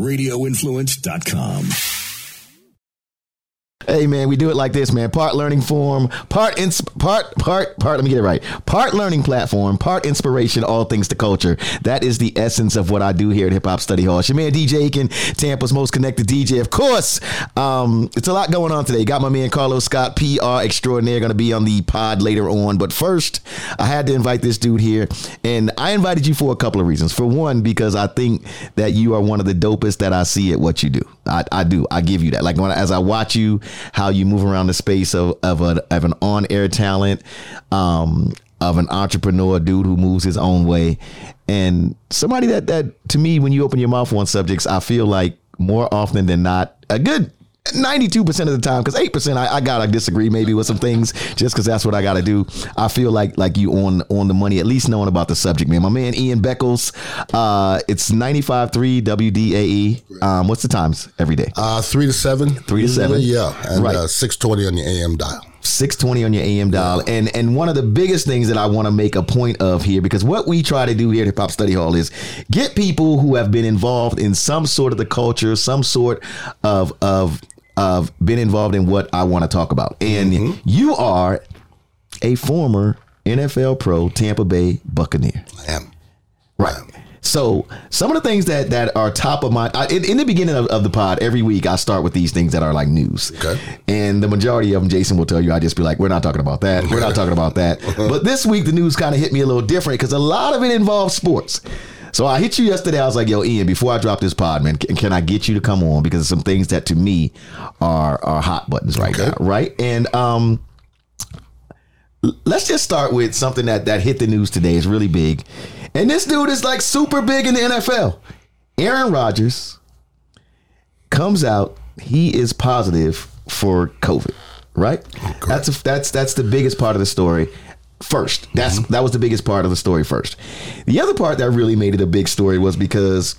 radioinfluence.com. Hey man, we do it like this, man. Part learning form, part ins- part part part. Let me get it right. Part learning platform, part inspiration, all things to culture. That is the essence of what I do here at Hip Hop Study Hall. It's your man DJ Aiken, Tampa's most connected DJ, of course. Um, it's a lot going on today. Got my man Carlos Scott, PR extraordinaire, going to be on the pod later on. But first, I had to invite this dude here, and I invited you for a couple of reasons. For one, because I think that you are one of the dopest that I see at what you do. I, I do. I give you that. Like when as I watch you how you move around the space of of, a, of an on air talent, um, of an entrepreneur dude who moves his own way, and somebody that that to me when you open your mouth on subjects, I feel like more often than not a good 92% of the time because 8% I, I, gotta disagree maybe with some things just because that's what i gotta do. I feel like like you on on the money at least knowing about the subject man. My man ian beckles uh it's 95.3 wdae um what's the times every day? Uh three to seven. Three to seven? Yeah and right. uh, 620 on your am dial. 620 on your AM dial. And and one of the biggest things that I want to make a point of here, because what we try to do here at Hip Hop Study Hall is get people who have been involved in some sort of the culture, some sort of of of been involved in what I want to talk about. And mm-hmm. you are a former NFL pro Tampa Bay Buccaneer. I am. Right. I am. So some of the things that that are top of mind in, in, the beginning of, of, the pod every week I start with these things that are like news. Okay. And the majority of them, Jason will tell you, I just be like, we're not talking about that. We're not talking about that. but this week the news kind of hit me a little different because a lot of it involves sports. So I hit you yesterday. I was like, "Yo, Ian, before I drop this pod, man, can, can I get you to come on because some things that to me are are hot buttons right okay. now, right?" And um, let's just start with something that that hit the news today. It's really big, and this dude is like super big in the NFL. Aaron Rodgers comes out. He is positive for COVID. Right. That's a, that's that's the biggest part of the story first. That's mm-hmm. that was the biggest part of the story first. The other part that really made it a big story was because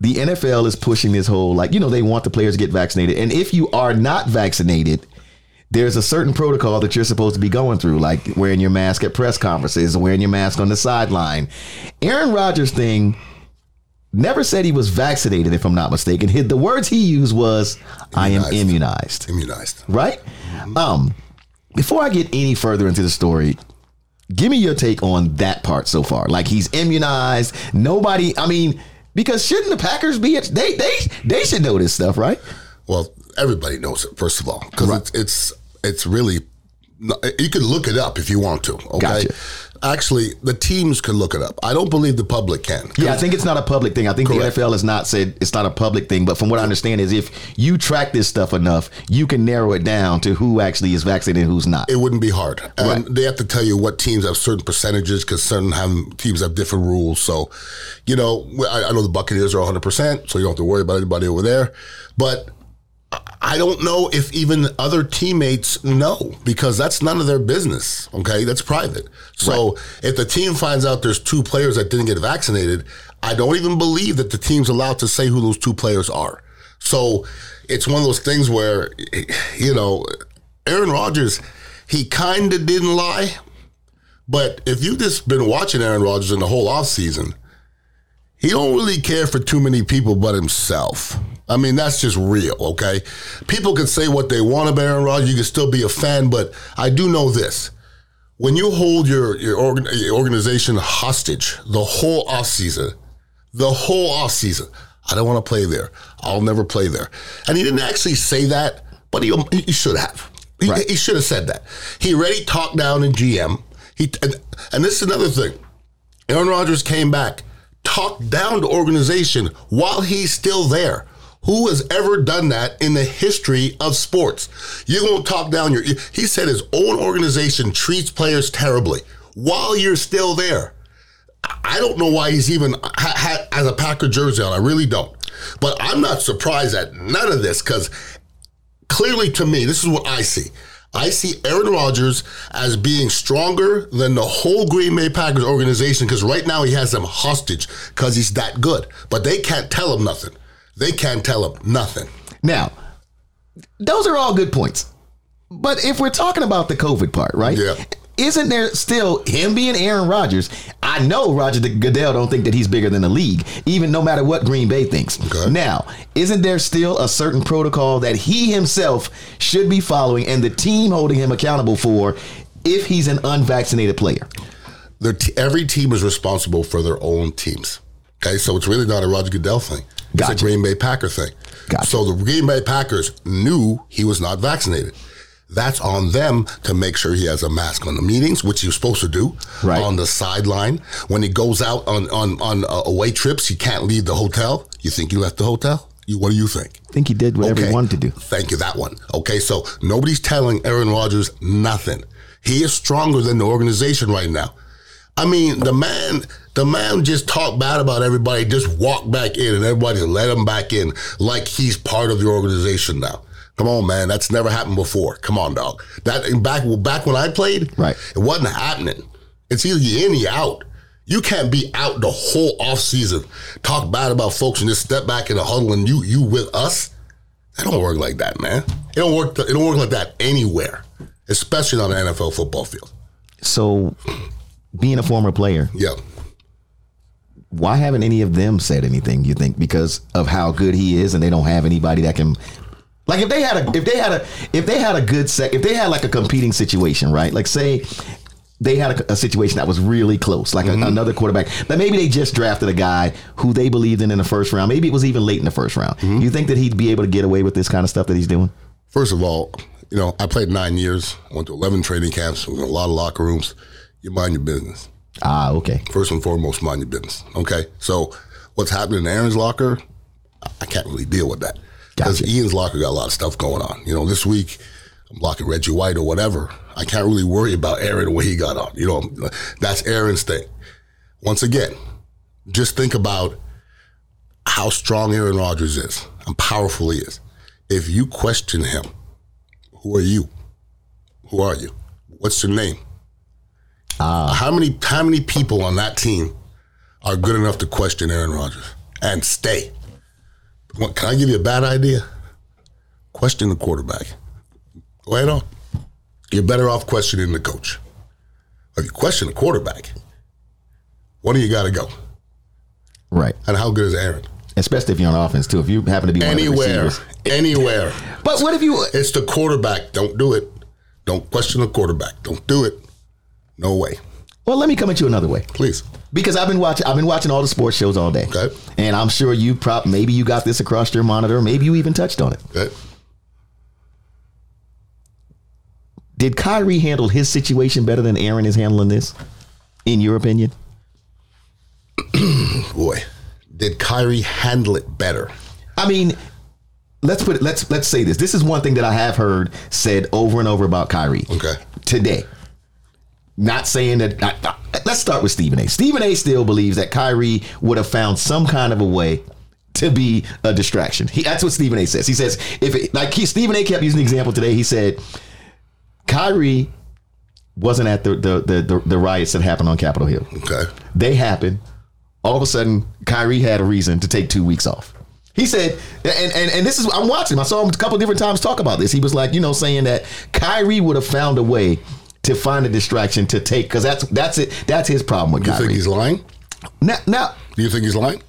the NFL is pushing this whole like you know they want the players to get vaccinated, and if you are not vaccinated. There's a certain protocol that you're supposed to be going through, like wearing your mask at press conferences, wearing your mask on the sideline. Aaron Rodgers' thing never said he was vaccinated, if I'm not mistaken. the words he used was, immunized. "I am immunized." Immunized, right? Mm-hmm. Um, before I get any further into the story, Give me your take on that part so far. Like he's immunized. Nobody. I mean, because shouldn't the Packers be? They they they should know this stuff, right? Well, everybody knows it. First of all, because right. it's, it's it's really you can look it up if you want to. Okay. Gotcha actually the teams can look it up. I don't believe the public can. Yeah, I think it's not a public thing. I think correct. the NFL has not said it's not a public thing. But from what I understand is if you track this stuff enough, you can narrow it down to who actually is vaccinated and who's not. It wouldn't be hard. And right. they have to tell you what teams have certain percentages because certain have, teams have different rules. So, you know, I, I know the Buccaneers are 100%, so you don't have to worry about anybody over there. But I don't know if even other teammates know because that's none of their business. Okay, that's private. So right. if the team finds out there's two players that didn't get vaccinated, I don't even believe that the team's allowed to say who those two players are. So it's one of those things where, you know, Aaron Rodgers, he kind of didn't lie. But if you've just been watching Aaron Rodgers in the whole offseason, he don't really care for too many people but himself. I mean, that's just real, okay? People can say what they want of Aaron Rodgers. You can still be a fan, but I do know this. When you hold your, your, organ, your organization hostage the whole offseason, the whole offseason, I don't want to play there. I'll never play there. And he didn't actually say that, but he, he should have. He, right. he should have said that. He already talked down in GM. He and, and this is another thing. Aaron Rodgers came back, talked down the organization while he's still there. Who has ever done that in the history of sports? You're going to talk down your. He said his own organization treats players terribly while you're still there. I don't know why he's even ha, ha, has a Packer jersey on. I really don't. But I'm not surprised at none of this because clearly to me, this is what I see. I see Aaron Rodgers as being stronger than the whole Green Bay Packers organization because right now he has them hostage because he's that good. But they can't tell him nothing. They can't tell him nothing. Now, those are all good points. But if we're talking about the COVID part, right? Yeah. isn't there still him being Aaron Rodgers? I know Roger Goodell don't think that he's bigger than the league, even no matter what Green Bay thinks. Okay. Now, isn't there still a certain protocol that he himself should be following and the team holding him accountable for if he's an unvaccinated player? T- every team is responsible for their own teams. Okay, so it's really not a Roger Goodell thing. It's Gotcha. a Green Bay Packer thing. Gotcha. So the Green Bay Packers knew he was not vaccinated. That's on them to make sure he has a mask on the meetings, which he was supposed to do. Right. On the sideline, when he goes out on on on uh, away trips, he can't leave the hotel. You think he left the hotel? You, what do you think? I think he did whatever he wanted to do. Thank you, that one. Okay, so nobody's telling Aaron Rodgers nothing. He is stronger than the organization right now. I mean, the man, the man just talked bad about everybody, just walked back in, and everybody let him back in like he's part of the organization now. Come on, man, that's never happened before. Come on, dog. That back back when I played, Right. It wasn't happening. It's either you in, or you out. You can't be out the whole off season, talk bad about folks, and just step back in the huddle and you you with us. It don't work like that, man. It don't work. It don't work like that anywhere, especially on an NFL football field. So, being a former player, Yeah, why haven't any of them said anything? You think because of how good he is, and they don't have anybody that can, like, if they had a, if they had a, if they had a good set if they had like a competing situation, right? Like, say they had a, a situation that was really close, like a, mm-hmm. another quarterback, but maybe they just drafted a guy who they believed in in the first round. Maybe it was even late in the first round. Mm-hmm. You think that he'd be able to get away with this kind of stuff that he's doing? First of all, you know, I played nine years, went to 11 training camps, was in a lot of locker rooms. You mind your business. Ah, okay. First and foremost, mind your business. Okay. So what's happening in Aaron's locker, I can't really deal with that. Because Gotcha. Ian's locker got a lot of stuff going on. You know, this week I'm blocking Reggie White or whatever. I can't really worry about Aaron what he got on. You know, that's Aaron's thing. Once again, just think about how strong Aaron Rodgers is, how powerful he is. If you question him, who are you? Who are you? What's your name? Ah. how many how many people on that team are good enough to question Aaron Rodgers and stay? What, can I give you a bad idea? Question the quarterback. Go ahead on. You're better off questioning the coach. If you question the quarterback, one of you got to go. Right. And how good is Aaron? Especially if you're on offense too. If you happen to be one of the Anywhere, anywhere. But what if you? It's the quarterback. Don't do it. Don't question the quarterback. Don't do it. No way. Well, let me come at you another way. Please. Because I've been watching, I've been watching all the sports shows all day, Okay. and I'm sure you prop maybe you got this across your monitor, maybe you even touched on it. Okay. Did Kyrie handle his situation better than Aaron is handling this, in your opinion? Boy, did Kyrie handle it better? I mean, let's put it, let's let's say this. This is one thing that I have heard said over and over about Kyrie. Okay. Today. Not saying that. I- I- let's start with Stephen A. Stephen A. still believes that Kyrie would have found some kind of a way to be a distraction. He, that's what Stephen A. says. He says if it, like he, Stephen A. kept using the example today. He said Kyrie wasn't at the the, the the the riots that happened on Capitol Hill. Okay. They happened. All of a sudden, Kyrie had a reason to take two weeks off. He said, and, and and this is I'm watching. him. I saw him a couple different times talk about this. He was like, you know, saying that Kyrie would have found a way to find a distraction to take because that's that's it. That's his problem with You think he's lying? Now, now, Do you think he's lying?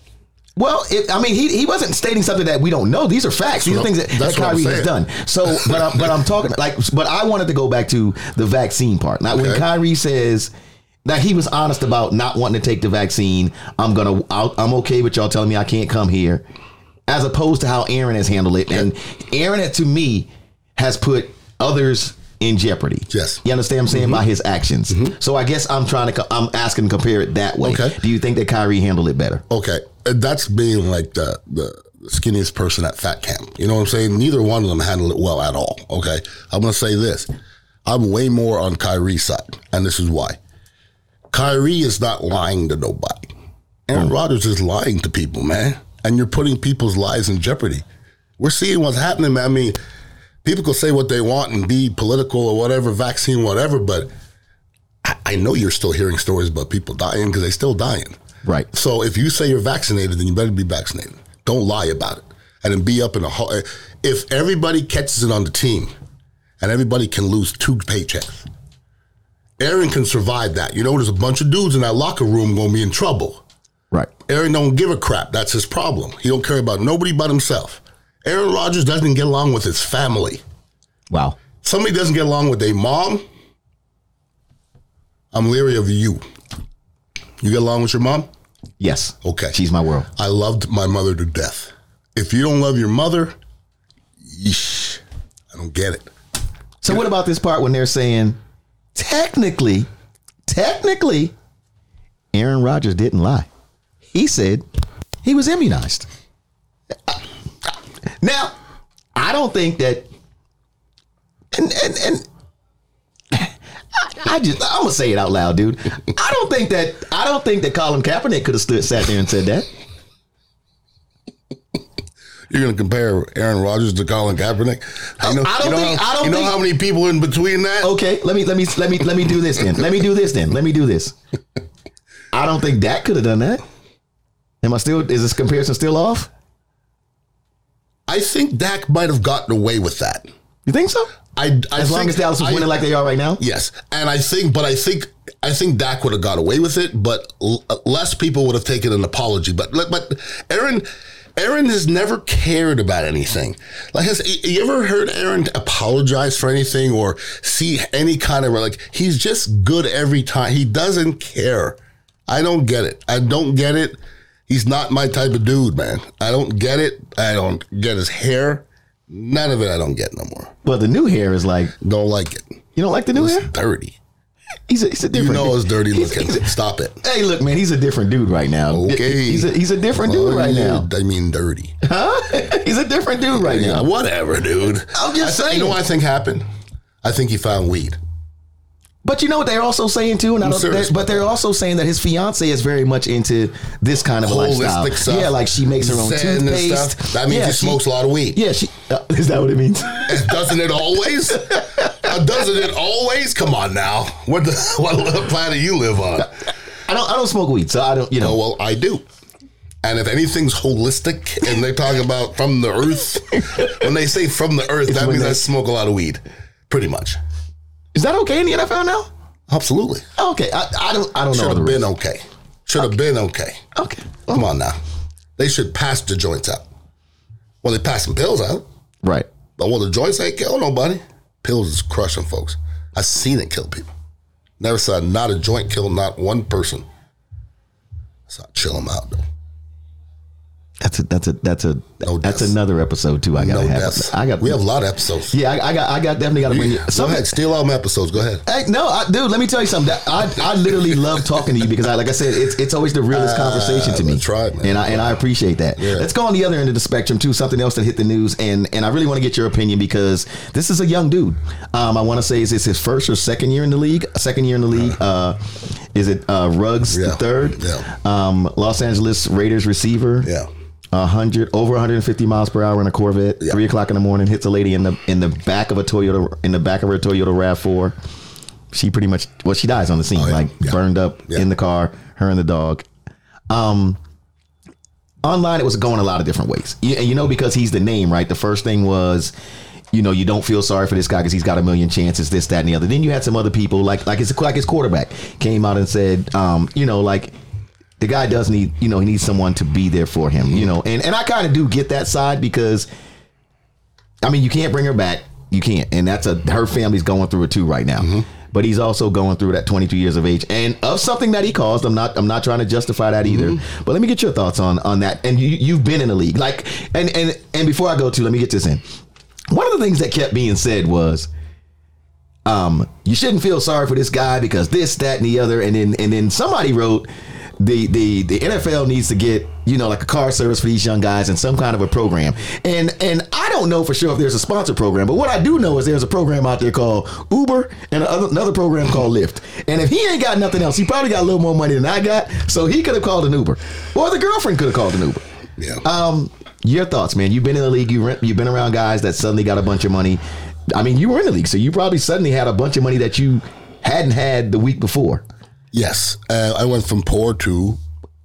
well, it, I mean, he, he wasn't stating something that we don't know. These are facts. These are things that, that that's what I'm Kyrie has done. So, but I'm, but I'm talking like, but I wanted to go back to the vaccine part. Now, when Okay. Kyrie says that he was honest about not wanting to take the vaccine, I'm gonna, I'll, I'm okay with y'all telling me I can't come here, as opposed to how Aaron has handled it. And Aaron, to me, has put others in jeopardy. Yes. you understand what I'm saying mm-hmm. by his actions. Mm-hmm. So I guess I'm trying to, I'm asking to compare it that way. Okay. Do you think that Kyrie handled it better? Okay. Uh, that's being like the, the skinniest person at fat camp. You know what I'm saying? Neither one of them handled it well at all. Okay. I'm going to say this. I'm way more on Kyrie's side. And this is why. Kyrie is not lying to nobody. Aaron mm. Rodgers is lying to people, man. And you're putting people's lives in jeopardy. We're seeing what's happening, man. I mean, people can say what they want and be political or whatever, vaccine, whatever, but I, I know you're still hearing stories about people dying because they're still dying. Right. So if you say you're vaccinated, then you better be vaccinated. Don't lie about it. And then be up in a ho- eh, if everybody catches it on the team and everybody can lose two paychecks. Aaron can survive that. You know, there's a bunch of dudes in that locker room gonna be in trouble. Right. Aaron don't give a crap. That's his problem. He don't care about nobody but himself. Aaron Rodgers doesn't get along with his family. Wow. Somebody doesn't get along with their mom. I'm leery of you. You get along with your mom? Yes. Okay. She's my world. I loved my mother to death. If you don't love your mother, yeesh, I don't get it. So what about this part when they're saying technically, technically, Aaron Rodgers didn't lie. He said he was immunized. Now, I don't think that and and and I just I'm gonna say it out loud, dude. I don't think that I don't think that Colin Kaepernick could have stood sat there and said that. You're going to compare Aaron Rodgers to Colin Kaepernick? I don't you know think- how, I don't you know think- how many people in between that? Okay, let me let me let me let me do this then. Let me do this then. Let me do this. I don't think Dak could have done that. Am I still is this comparison still off? I think Dak might have gotten away with that. You think so? I, I As long as Dallas was I- winning like they are right now? Yes, and I think, but I think, I think Dak would have got away with it, but l- uh, less people would have taken an apology. But but Aaron, Aaron has never cared about anything. Like, has you ever heard Aaron apologize for anything or see any kind of like? He's just good every time. He doesn't care. I don't get it. I don't get it. He's not my type of dude, man. I don't get it. I don't get his hair. None of it. I don't get no more. But the new hair is like Don't like it. you don't like the new hair? It's dirty. He's a, he's a different. You know it's dirty he's- looking. he's a- Stop it. hey, look, man, he's a different dude right now. Okay. he's a he's a different dude Oh, right now. I mean, dirty. Huh? he's a different dude right Yeah, now. whatever, dude. I'm just I saying. You know what I think happened? I think he found weed. But you know what they're also saying too, and I don't, they- but they're also saying that his fiance is very much into this kind of a lifestyle. Stuff. Yeah, like she makes her own Zen and toothpaste. stuff. That means yeah, he she- smokes a lot of weed. Yeah, she uh, is that what it means? Doesn't it always? Uh, Doesn't it always? Come on now. What the what planet do you live on? I don't I don't smoke weed, so I don't you know. Oh well, I do. And if anything's holistic, and they talk about from the earth, when they say from the earth, that means I smoke a lot of weed. Pretty much. Is that okay in the NFL now? Absolutely. Okay, I, I don't I don't know. Should have been okay. Should have been okay. Okay, Come on now. They should pass the joints out. Well, they pass some pills out. right. But well, the joints ain't kill nobody. Pills is crushing folks. I've seen it kill people. Never saw not a joint kill not one person. So I chill them out though. That's a that's a that's a No that's deaths. another episode too. I gotta No have. I got. we have a lot of episodes. Yeah, I, I got. I got definitely got to bring you. Go Some, ahead, steal all my episodes. Go ahead. Hey, no, I, dude. Let me tell you something. I, I literally love talking to you because, I, like I said, it's it's always the realest conversation to me. right, man. And I and I appreciate that. Yeah. Let's go on the other end of the spectrum too. Something else that hit the news, and and I really want to get your opinion because this is a young dude. Um, I want to say is this his first or second year in the league? Second year in the league. Uh, is it uh, Ruggs Yeah. the third? Yeah. Um, Los Angeles Raiders receiver. Yeah. Hundred over 150 miles per hour in a Corvette. Yeah. Three o'clock in the morning, hits a lady in the in the back of a Toyota in the back of her Toyota Rav Four. She pretty much well, she dies on the scene, Oh, yeah. like Yeah. burned up in the car. Her and the dog. Um, online it was going a lot of different ways. You, and you know because he's the name, right? The first thing was. You know, you don't feel sorry for this guy because he's got a million chances, this, that, and the other. Then you had some other people, like like his like his quarterback, came out and said, um, you know, like the guy does need, you know, he needs someone to be there for him, you know, and and I kind of do get that side because, I mean, you can't bring her back, you can't, and that's a her family's going through it too right now. But he's also going through that 22 years of age and of something that he caused. I'm not. I'm not trying to justify that either. But let me get your thoughts on on that. And you, you've been in the league, like, and and and before I go to, let me get this in. One of the things that kept being said was, um, you shouldn't feel sorry for this guy because this, that, and the other. And then and then somebody wrote the the the NFL needs to get you know like a car service for these young guys and some kind of a program. And and I don't know for sure if there's a sponsor program, but what I do know is there's a program out there called Uber and another, another program called Lyft. And if he ain't got nothing else, he probably got a little more money than I got, so he could have called an Uber, or the girlfriend could have called an Uber. Yeah. Um, your thoughts, man? You've been in the league. You you've been around guys that suddenly got a bunch of money. I mean, you were in the league, so you probably suddenly had a bunch of money that you hadn't had the week before. Yes, uh, I went from poor to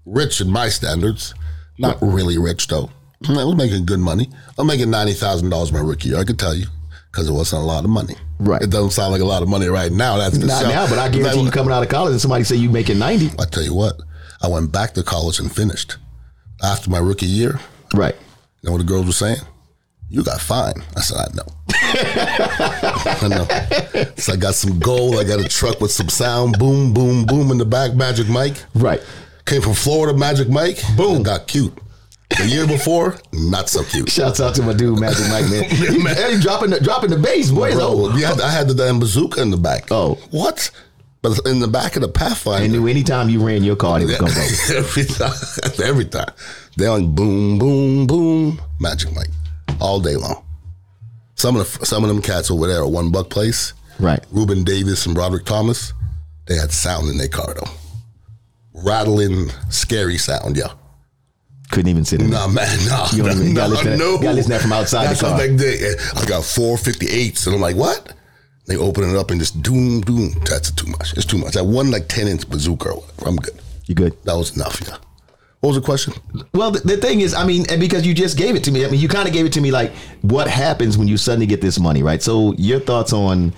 rich in my standards. Not really rich though. I was making good money. I'm making ninety thousand dollars my rookie year. I could tell you, because it wasn't a lot of money. Right. It doesn't sound like a lot of money right now. That's Not show. now, but I guarantee you coming out of college and somebody say you making 90. I tell you what, I went back to college and finished after my rookie year. Right. You know what the girls were saying? You got fine. I said, I know. I know. So I got some gold. I got a truck with some sound. Boom, boom, boom in the back. Magic Mike. Right. Came from Florida, Magic Mike. Boom. Got cute. The year before, not so cute. Shouts out to my dude, Magic Mike, man. He, man. he dropping, the, dropping the bass, boy. Bro, Oh. had, I had the damn bazooka in the back. Oh. What? But in the back of the Pathfinder. I knew anytime you ran your car, they was going go. every time. Every time. They on boom, boom, boom. Magic Mike. All day long. Some of the, some of them cats over there at One Buc Place, Right. Reuben Davis and Broderick Thomas, they had sound in their car though. Rattling, scary sound, yeah. Couldn't even sit in there. Nah, man, nah, You don't even- you nah, gotta listen no. you gotta listen that from outside the That's car. how back then, I got four fifty eights, and I'm like, what? They open it up and just doom, doom. That's too much. It's too much. That one like ten inch bazooka or whatever. I'm good. You good? That was enough. Yeah. What was the question? Well, the, the thing is, I mean, and because you just gave it to me, I mean, you kind of gave it to me like what happens when you suddenly get this money, right? So, your thoughts on,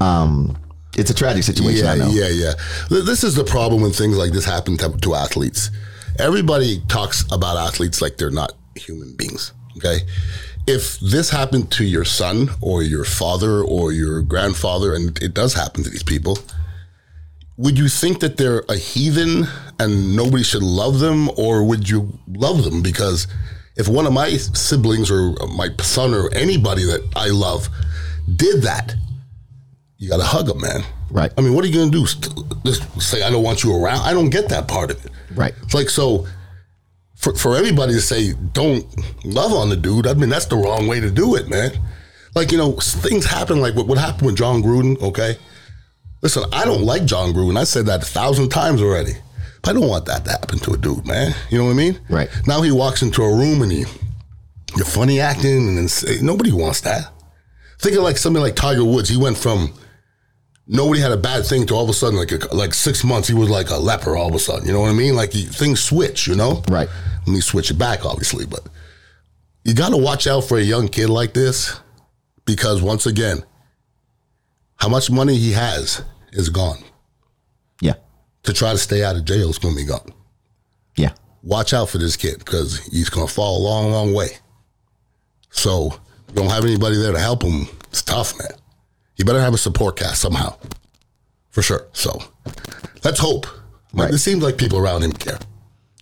um, it's a tragic situation. I Yeah, know. yeah, yeah. Th- This is the problem when things like this happen to, to athletes. Everybody talks about athletes like they're not human beings. Okay. If this happened to your son or your father or your grandfather, and it does happen to these people, would you think that they're a heathen and nobody should love them, or would you love them? Because if one of my siblings or my son or anybody that I love did that, you got to hug them, man. Right. I mean, what are you going to do? Just say, I don't want you around? I don't get that part of it. Right. It's like, so for, for everybody to say, don't love on the dude, I mean, that's the wrong way to do it, man. Like, you know, things happen like what, what happened with Jon Gruden, okay? Listen, I don't like Jon Gruden. I said that a thousand times already. But I don't want that to happen to a dude, man. You know what I mean? Right. Now he walks into a room and he, you're funny acting, and then say, nobody wants that. Think of like something like Tiger Woods. He went from nobody had a bad thing to all of a sudden, like a, like six months, he was like a leper all of a sudden. You know what I mean? Like he, things switch, you know? Right. Let me switch it back, obviously, but you got to watch out for a young kid like this because once again, how much money he has is gone. Yeah. To try to stay out of jail is going to be gone. Yeah. Watch out for this kid because he's going to fall a long, long way. So you don't have anybody there to help him. It's tough, man. You better have a support cast somehow, for sure. So let's hope. Right. It seems like people around him care.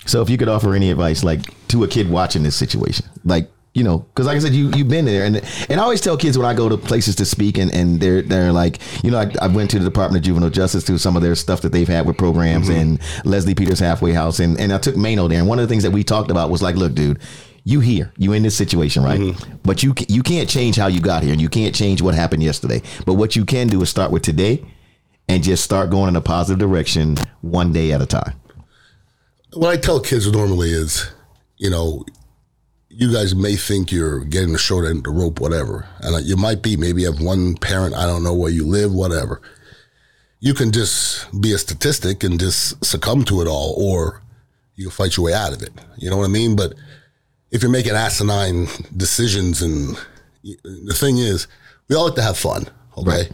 So, if you could offer any advice, like to a kid watching this situation, like you know, because like I said, you you've been there, and and I always tell kids when I go to places to speak, and and they're they're like, you know, I, I went to the Department of Juvenile Justice to some of their stuff that they've had with programs, mm-hmm. and Leslie Peters Halfway House, and and I took Mano there, and one of the things that we talked about was like, look, dude. You here, you in this situation, right? Mm-hmm. But you you can't change how you got here, and you can't change what happened yesterday. But what you can do is start with today, and just start going in a positive direction, one day at a time. what I tell kids normally is, you know, you guys may think you're getting the short end of the rope, whatever, and you might be. Maybe you have one parent. I don't know where you live, whatever. You can just be a statistic and just succumb to it all, or you can fight your way out of it. You know what I mean? But if you're making asinine decisions, and the thing is, we all like to have fun. Okay, Right.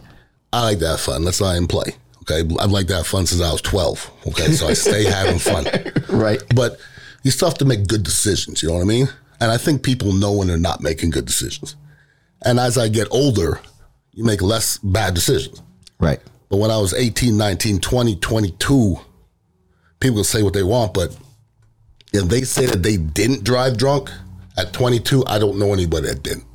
I like to have fun. Let's not even play. Okay, I've liked to have fun since I was 12. Okay, so I stay having fun. Right. But you still have to make good decisions. You know what I mean? And I think people know when they're not making good decisions. And as I get older, you make less bad decisions. Right. But when I was 18, 19, 20, 22, people can say what they want, but if they say that they didn't drive drunk at 22, I don't know anybody that didn't.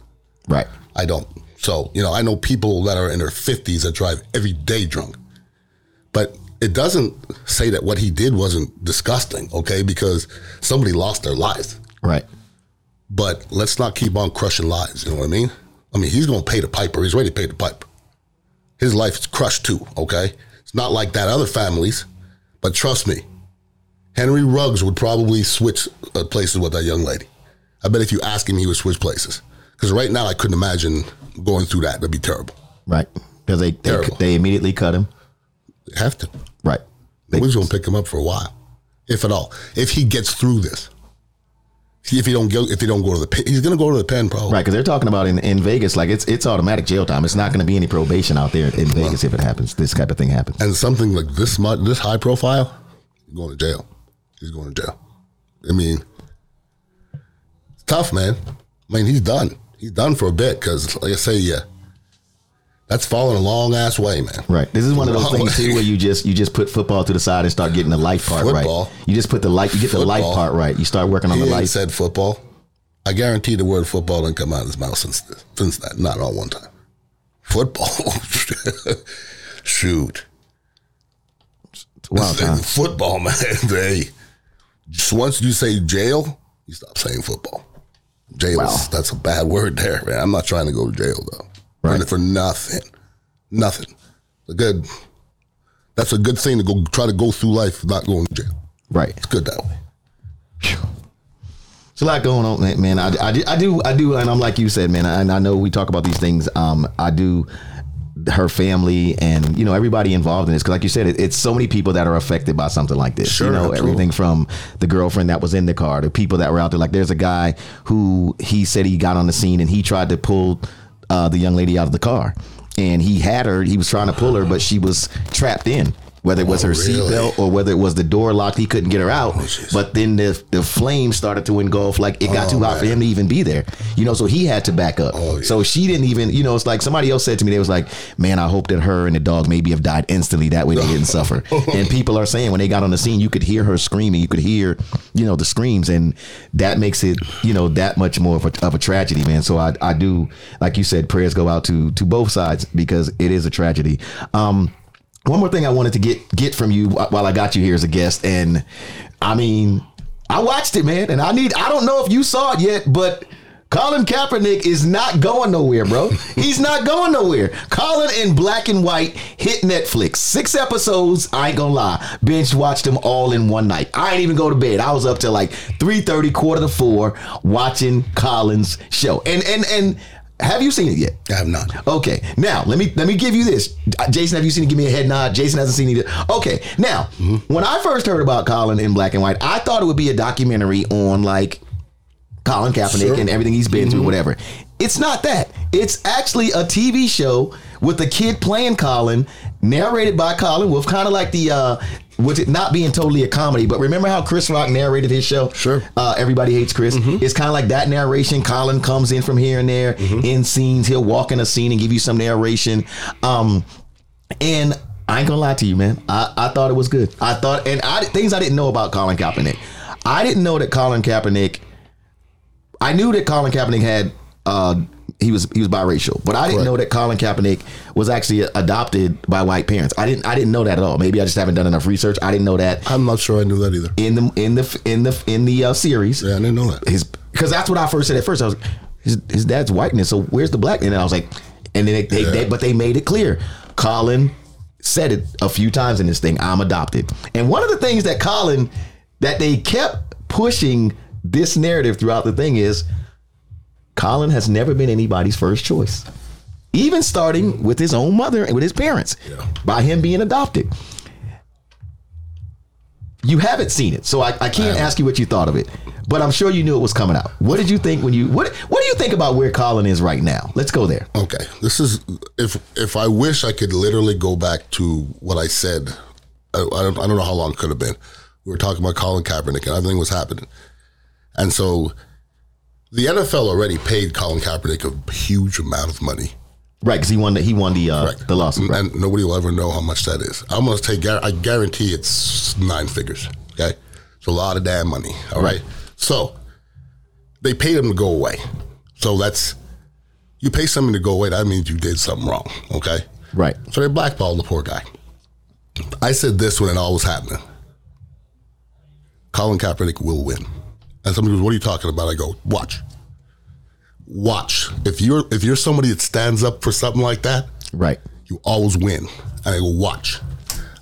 Right. I don't. So, you know, I know people that are in their 50s that drive every day drunk. But it doesn't say that what he did wasn't disgusting, okay? Because somebody lost their life. Right. But let's not keep on crushing lives, you know what I mean? I mean, he's going to pay the piper. He's ready to pay the piper. His life is crushed too, okay? It's not like that other families, but trust me, Henry Ruggs would probably switch uh, places with that young lady. I bet if you ask him, he would switch places. Because right now, I couldn't imagine going through that. That'd be terrible. Right. Because they, they they immediately cut him. They have to. Right. They, Nobody's going to pick him up for a while, if at all. If he gets through this, if he don't go if he don't go to the pen, he's gonna go to the pen probably. Right, because they're talking about in, in Vegas, like it's it's automatic jail time. It's not going to be any probation out there in Vegas if it happens. This type of thing happens. And something like this much, this high profile, he's going to jail. He's going to jail. I mean, it's tough, man. I mean, he's done. He's done for a bit because, like I say, yeah, that's falling a long ass way, man. Right. This is one of those Long things too where you just you just put football to the side and start getting the life part Football. right. You just put the life you get the life part right. You start working on He the life. said football. I guarantee the word football didn't come out of his mouth since since that. Not all one time. Football. Shoot. Wow, football, man. They just once you say jail, you stop saying football. Jail Wow. is that's a bad word there, man. I'm not trying to go to jail though. Right. For, nothing. Nothing. A good that's a good thing to go try to go through life not going to jail. Right. It's good that way. There's a lot going on, man. man. I, I, do- I do, I do, and I'm like you said, man. And I know we talk about these things. Um, I do. Her family and you know everybody involved in this because, like you said, it, it's so many people that are affected by something like this. Sure, you know, absolutely. everything from the girlfriend that was in the car, to people that were out there. Like, there's a guy who he said he got on the scene and he tried to pull uh, the young lady out of the car, and he had her. He was trying to pull her, but she was trapped in. Whether it was Oh, her really? seatbelt or whether it was the door locked, he couldn't get her out. jeez. but then the the flames started to engulf. Like it got Oh, too hot for him to even be there. You know, so he had to back up. Oh, yeah. So she didn't even. You know, it's like somebody else said to me. They was like, "Man, I hope that her and the dog maybe have died instantly. That way they didn't suffer." And people are saying when they got on the scene, you could hear her screaming. You could hear, you know, the screams, and that makes it, you know, that much more of a, of a tragedy, man. So I I do, like you said, prayers go out to to both sides because it is a tragedy. Um, one more thing I wanted to get get from you while I got you here as a guest, and I mean, I watched it, man, and I need I don't know if you saw it yet, but Colin Kaepernick is not going nowhere, bro. He's not going nowhere. Colin in black and white hit Netflix. Six episodes, I ain't gonna lie. Binge watched them all in one night. I ain't even go to bed. I was up till like 3:30, quarter to four, watching Colin's show. And and and have you seen it yet? I have not. Okay, now let me let me give you this. Jason, have you seen it? Give me a head nod. Jason hasn't seen it. Yet. Okay, now when I first heard about Colin in black and white, I thought it would be a documentary on like Colin Kaepernick Sure. and everything he's been through, whatever. It's not that. It's actually a TV show with a kid playing Colin, narrated by Colin Wolf, kind of like the. uh with it not being totally a comedy, but remember how Chris Rock narrated his show? Sure. Uh, Everybody hates Chris. It's kind of like that narration. Colin comes in from here and there in scenes. He'll walk in a scene and give you some narration. Um, and I ain't gonna lie to you, man. I, I thought it was good. I thought, and I things I didn't know about Colin Kaepernick. I didn't know that Colin Kaepernick. I knew that Colin Kaepernick had. Uh, he was he was biracial, but I didn't know that Colin Kaepernick was actually adopted by white parents. I didn't I didn't know that at all. Maybe I just haven't done enough research. I didn't know that I'm not sure I knew that either. in the in the in the in the uh, series Yeah, I didn't know that. his because that's what I first said at first. I was his his dad's whiteness, so where's the black? And then I was like, and then they, they, Yeah. they but they made it clear. Colin said it a few times in this thing. I'm adopted, and one of the things that Colin that they kept pushing this narrative throughout the thing is Colin has never been anybody's first choice. Even starting with his own mother and with his parents, Yeah. by him being adopted. You haven't seen it, so I, I can't haven't. ask you what you thought of it. But I'm sure you knew it was coming out. What did you think when you what What do you think about where Colin is right now? Let's go there. Okay, this is if if I wish I could literally go back to what I said. I, I don't I don't know how long it could have been. We were talking about Colin Kaepernick and everything was happening, and so the NFL already paid Colin Kaepernick a huge amount of money. Right, because he won the he won the uh, the lawsuit. Right? and nobody will ever know how much that is. I'm gonna take. I guarantee it's nine figures. Okay, it's a lot of damn money. All right. So they paid him to go away. So that's you pay someone to go away. That means you did something wrong. Okay. Right. So they blackballed the poor guy. I said this when it all was happening. Colin Kaepernick will win. And somebody goes, "What are you talking about?" I go, "Watch, watch. If you're if you're somebody that stands up for something like that, Right. you always win. And I go, watch.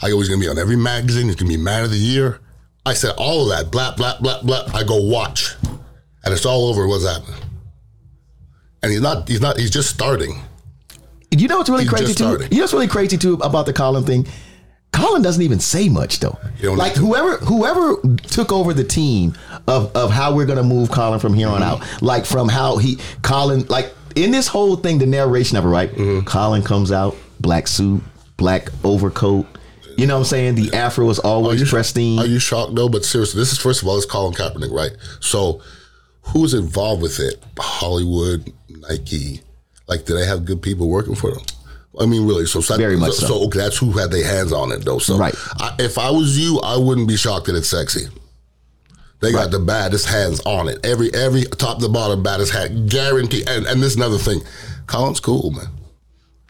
I always gonna be on every magazine. He's gonna be man of the year. I said all of that, blah blah blah blah. I go, watch, and it's all over. What's happening? And he's not. He's not. He's just starting. You know what's really He crazy too? You know what's really crazy too about the Colin thing? Colin doesn't even say much though. Like whoever whoever took over the team of of how we're gonna move Colin from here on Mm-hmm. out, like from how he Colin like in this whole thing, the narration of it, right? Mm-hmm. Colin comes out, black suit, black overcoat. You know what I'm saying? The afro is always you- pristine. Are you shocked? No, but seriously, this is first of all, it's Colin Kaepernick, right? So, who's involved with it? Hollywood, Nike. Like, do they have good people working for them? I mean, really. So, so Very much so. so. okay, that's who had their hands on it, though. So, Right. I, if I was you, I wouldn't be shocked that it's sexy. They got Right. the baddest hands on it. Every every top to bottom baddest hat, guarantee. And and this is another thing, Colin's cool, man.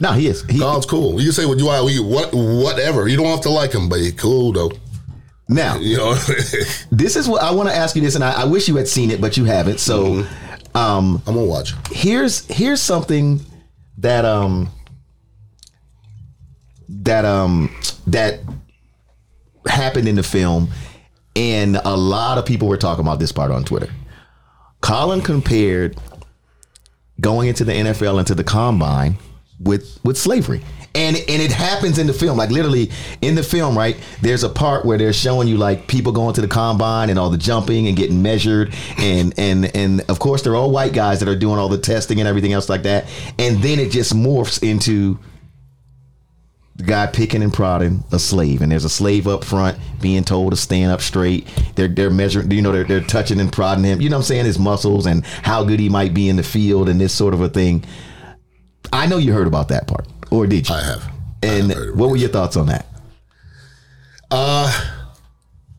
no, he is. He, Colin's cool. You can say what you want, what whatever. You don't have to like him, but he's cool though. now, You know. this is what I want to ask you this, and I, I wish you had seen it, but you haven't. So, Mm-hmm. um, I'm gonna watch. here's here's something that um that um that happened in the film and a lot of people were talking about this part on Twitter. Colin compared going into the NFL into the combine with with slavery. And and it happens in the film, like literally in the film, right? There's a part where they're showing you like people going to the combine and all the jumping and getting measured, and and and of course they're all white guys that are doing all the testing and everything else like that. And then it just morphs into the guy picking and prodding a slave, and there's a slave up front being told to stand up straight. They're they're measuring, you know, they're they're touching and prodding him. You know what I'm saying? His muscles and how good he might be in the field and this sort of a thing. I know you heard about that part, or did you? I have. I and have heard what were your thoughts on that? Uh,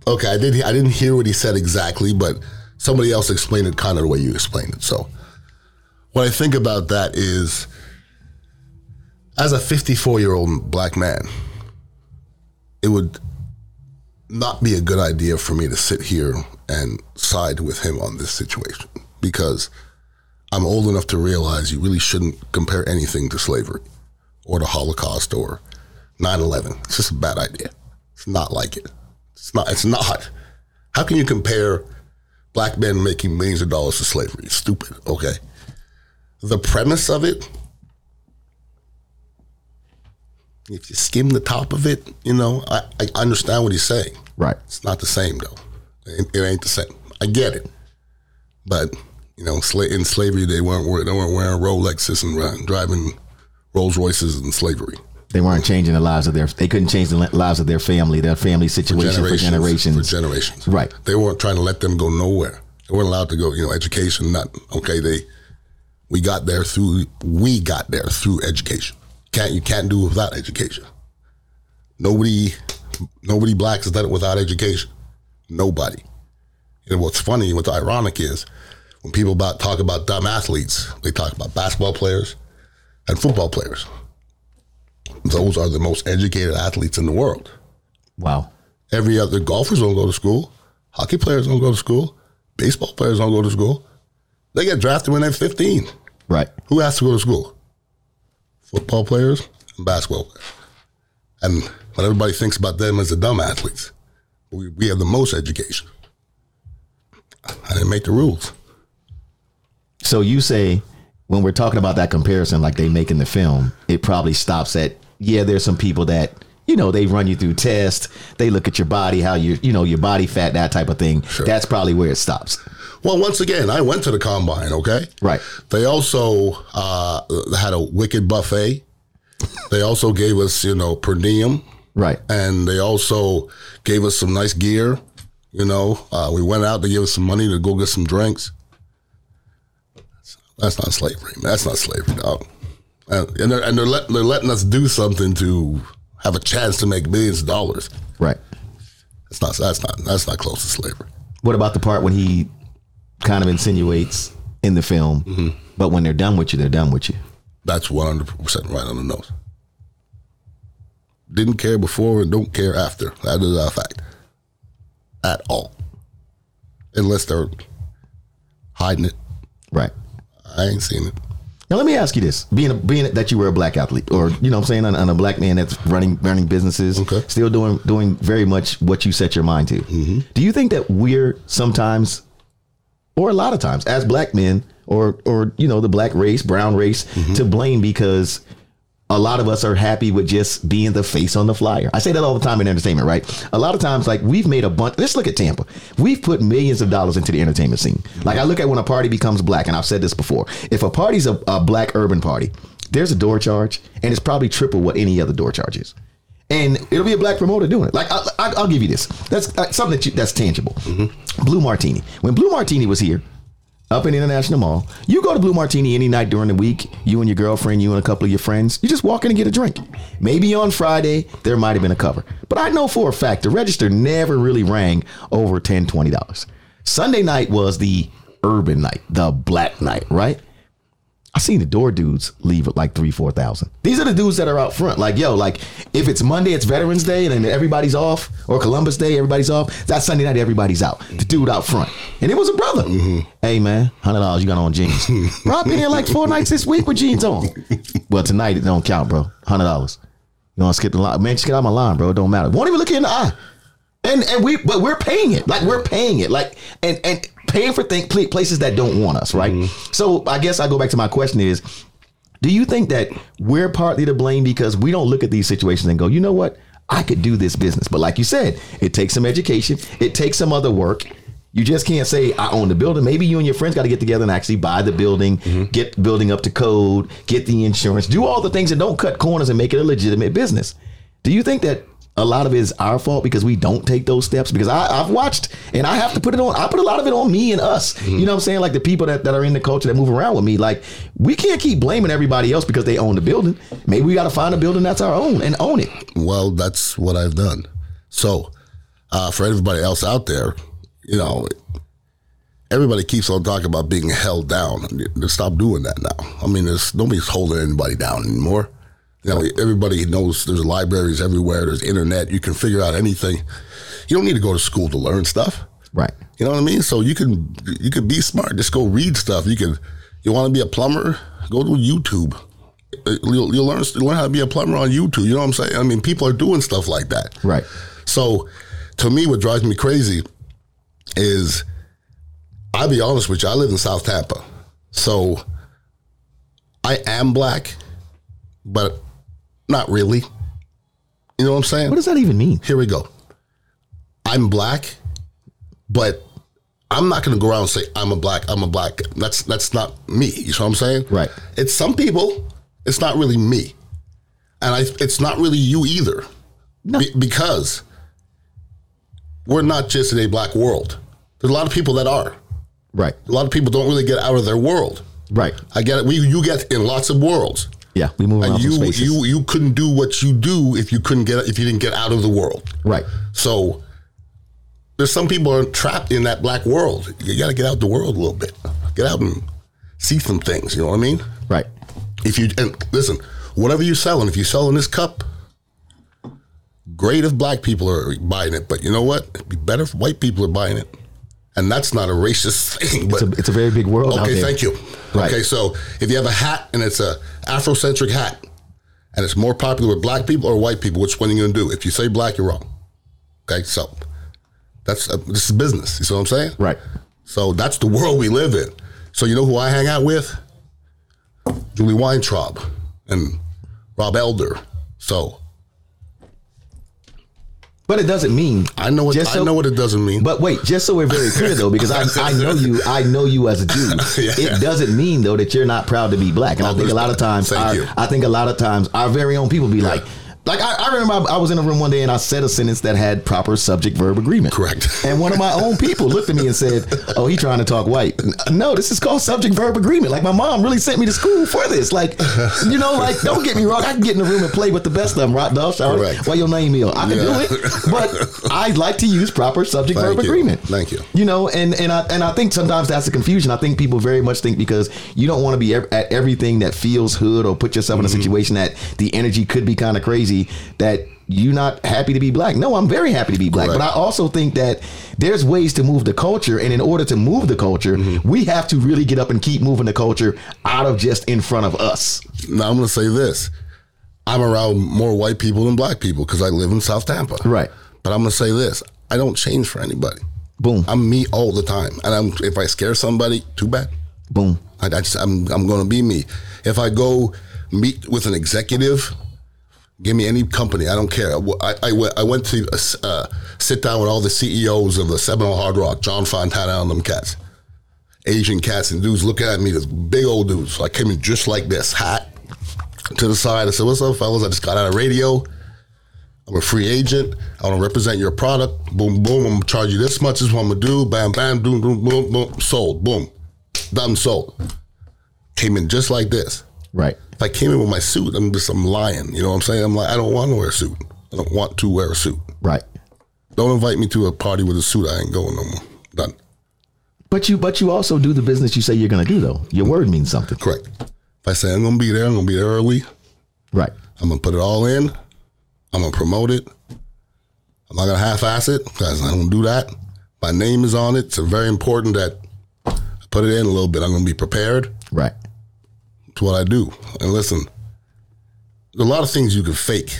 okay, I did. I didn't hear what he said exactly, but somebody else explained it kind of the way you explained it. So, what I think about that is, as a 54 year old black man, it would not be a good idea for me to sit here and side with him on this situation because I'm old enough to realize you really shouldn't compare anything to slavery or the Holocaust or 9/11. It's just a bad idea. It's not like it. It's not. It's not. How can you compare black men making millions of dollars to slavery? It's stupid. Okay. The premise of it, if you skim the top of it, you know, I, I understand what he's saying. Right. It's not the same though. It, it ain't the same. I get it, but you know, sla- in slavery they weren't they weren't wearing Rolexes and ri- driving Rolls Royces in slavery. They weren't changing the lives of their. They couldn't change the lives of their family, their family situation for generations. For generations. Right. They weren't trying to let them go nowhere. They weren't allowed to go, you know, education, not okay, they we got there through we got there through education. Can't you can't do without education. Nobody nobody blacks has done it without education. Nobody. And what's funny, what's ironic is when people about talk about dumb athletes, they talk about basketball players and football players. Those are the most educated athletes in the world. wow. Every other golfers don't go to school. Hockey players don't go to school. Baseball players don't go to school. They get drafted when they're 15. Right. Who has to go to school? Football players and basketball players. And when everybody thinks about them as the dumb athletes, we, we have the most education. I didn't make the rules. So you say when we're talking about that comparison, like they make in the film, it probably stops at yeah. There's some people that you know they run you through tests. They look at your body, how you you know your body fat, that type of thing. That's probably where it stops. Well, once again, I went to the combine, okay? Right. They also uh, had a wicked buffet. They also gave us, you know, per diem. Right. and they also gave us some nice gear. You know, uh, we went out to give us some money to go get some drinks. That's not slavery. Man. That's not slavery, dog. Uh, and they're, and they're, let, they're letting us do something to have a chance to make millions of dollars. Right. That's not. That's not. That's not close to slavery. What about the part when he kind of insinuates in the film, Mm-hmm. but when they're done with you, they're done with you. That's one hundred percent right on the nose. Didn't care before and don't care after. That is a fact. At all, unless they're hiding it. Right. I ain't seen it. Now let me ask you this: being a, being that you were a black athlete, or you know, what I'm saying, and a black man that's running running businesses, Okay. still doing doing very much what you set your mind to. Do you think that we're sometimes, or a lot of times, as black men, or or you know, the black race, brown race, mm-hmm. to blame because a lot of us are happy with just being the face on the flyer. I say that all the time in entertainment, right? A lot of times, like we've made a bunch. Let's look at Tampa. We've put millions of dollars into the entertainment scene. Mm-hmm. Like I look at when a party becomes black, and I've said this before. If a party's a, a black urban party, there's a door charge, and it's probably triple what any other door charge is. And it'll be a black promoter doing it. Like I, I, I'll give you this. That's uh, something that you, that's tangible. Blue Martini. When Blue Martini was here, up in International Mall. You go to Blue Martini any night during the week, you and your girlfriend, you and a couple of your friends, you just walk in and get a drink. Maybe on Friday, there might have been a cover. But I know for a fact the register never really rang over $10, $20. Sunday night was the urban night, the black night, right? I seen the door dudes leave at like three, four thousand. These are the dudes that are out front. Like, yo, like if it's Monday, it's Veterans Day, and then everybody's off, or Columbus Day, everybody's off. That Sunday night, everybody's out. The dude out front, and it was a brother. Mm-hmm. Hey man, hundred dollars, you got on jeans. bro, I've been here like four nights this week with jeans on. Well, tonight it don't count, bro. Hundred dollars. You want to skip the line, man? Just get out my line, bro. It don't matter. Won't even look you in the eye. And and we but we're paying it. Like we're paying it. Like and and paying for things places that don't want us, right? Mm-hmm. So I guess I go back to my question is do you think that we're partly to blame because we don't look at these situations and go, you know what? I could do this business. But like you said, it takes some education, it takes some other work. You just can't say I own the building. Maybe you and your friends got to get together and actually buy the building, mm-hmm. get building up to code, get the insurance, do all the things that don't cut corners and make it a legitimate business. Do you think that a lot of it is our fault because we don't take those steps? Because I, I've watched and I have to put it on. I put a lot of it on me and us. You know what I'm saying? Like the people that, that are in the culture that move around with me. Like we can't keep blaming everybody else because they own the building. Maybe we got to find a building that's our own and own it. Well, that's what I've done. So, uh, for everybody else out there, you know, everybody keeps on talking about being held down. Stop doing that now. I mean, there's nobody's holding anybody down anymore. You know, everybody knows there's libraries everywhere. There's internet. You can figure out anything. You don't need to go to school to learn stuff. Right. You know what I mean? So you can you can be smart. Just go read stuff. You can you want to be a plumber? Go to YouTube. Uh, You'll, you'll learn learn how to be a plumber on YouTube. You know what I'm saying? I mean, people are doing stuff like that. Right. So, to me, what drives me crazy is, I'll be honest with you. I live in South Tampa, so I am black, but not really. You know what I'm saying? What does that even mean? Here we go. I'm black, but I'm not going to go around and say I'm a black. I'm a black. That's that's not me. You know what I'm saying? Right. It's some people. It's not really me, and I. It's not really you either, No. Be- because we're not just in a black world. There's a lot of people that are. Right. A lot of people don't really get out of their world. Right. I get it. We you get in lots of worlds. Yeah. We move around you you you couldn't do what you do if you couldn't get if you didn't get out of the world. right. So there's some people are trapped in that black world. You got to get out the world a little bit. Get out and see some things. You know what I mean? Right. If you and listen, whatever you're selling, if you're selling this cup, great if black people are buying it. But you know what? It'd be better if white people are buying it. And that's not a racist thing. But It's a, it's a very big world out Okay, thank you. Right. Okay, so if you have a hat and it's a Afrocentric hat, and it's more popular with black people or white people, which one are you going to do? If you say black, you're wrong. Okay, so that's uh, this is business. You see what I'm saying? Right. So that's the world we live in. So you know who I hang out with? Julie Weintraub and Rob Elder. So But it doesn't mean I know what Just I know what it doesn't mean. But wait, just so we're very clear though, because I, I know you, I know you as a dude. Yeah. It doesn't mean though that you're not proud to be black. And I Oh, think a lot of times, our. I think a lot of times our very own people be like, like I, I remember I, I was in a room one day and I said a sentence that had proper subject verb agreement. Correct. And one of my own people looked at me and said, "Oh, he trying to talk white." No, this is called subject verb agreement. Like my mom really sent me to school for this. Like, you know, like don't get me wrong, I can get in the room and play with the best of them. Rock dog, shout Correct. Why your name is? I can Yeah. do it, but I like to use proper subject Thank verb you. agreement. Thank you. You know, and and I and I think sometimes that's the confusion. I think people very much think because you don't want to be at everything that feels hood or put yourself in a Mm-hmm. situation that the energy could be kind of crazy that you're not happy to be black. No, I'm very happy to be black, Correct. but I also think that there's ways to move the culture, and in order to move the culture, Mm-hmm. we have to really get up and keep moving the culture out of just in front of us. now I'm going to say this: I'm around more white people than black people because I live in South Tampa. Right. But I'm going to say this: I don't change for anybody. Boom, I'm me all the time, and I'm if I scare somebody, too bad. boom. I, I just, I'm I'm going to be me. If I go meet with an executive. Give me any company, I don't care. I, I, went, I went to uh, sit down with all the CEOs of the Seminole Hard Rock, John Fontana and them cats, Asian cats and dudes looking at me, this big old dudes. So I came in just like this, hat to the side. I said, "What's up, fellas? I just got out of radio. I'm a free agent. I want to represent your product. Boom, boom. I'm gonna charge you this much. Is what I'm gonna do. Bam, bam, boom, boom, boom, boom. Sold. Boom. Done. Sold. Came in just like this. Right. If I came in with my suit, I'm just I'm lying. You know what I'm saying? I'm like, I don't want to wear a suit. I don't want to wear a suit. Right. Don't invite me to a party with a suit. I ain't going no more. Done. But you but you also do the business you say you're gonna do though. Your word means something. Correct. If I say I'm gonna be there, I'm gonna be there early. Right. I'm gonna put it all in. I'm gonna promote it. I'm not gonna half-ass it because I don't do that. My name is on it. It's very important that I put it in a little bit. I'm gonna be prepared. Right. It's what I do. And listen, there's a lot of things you can fake.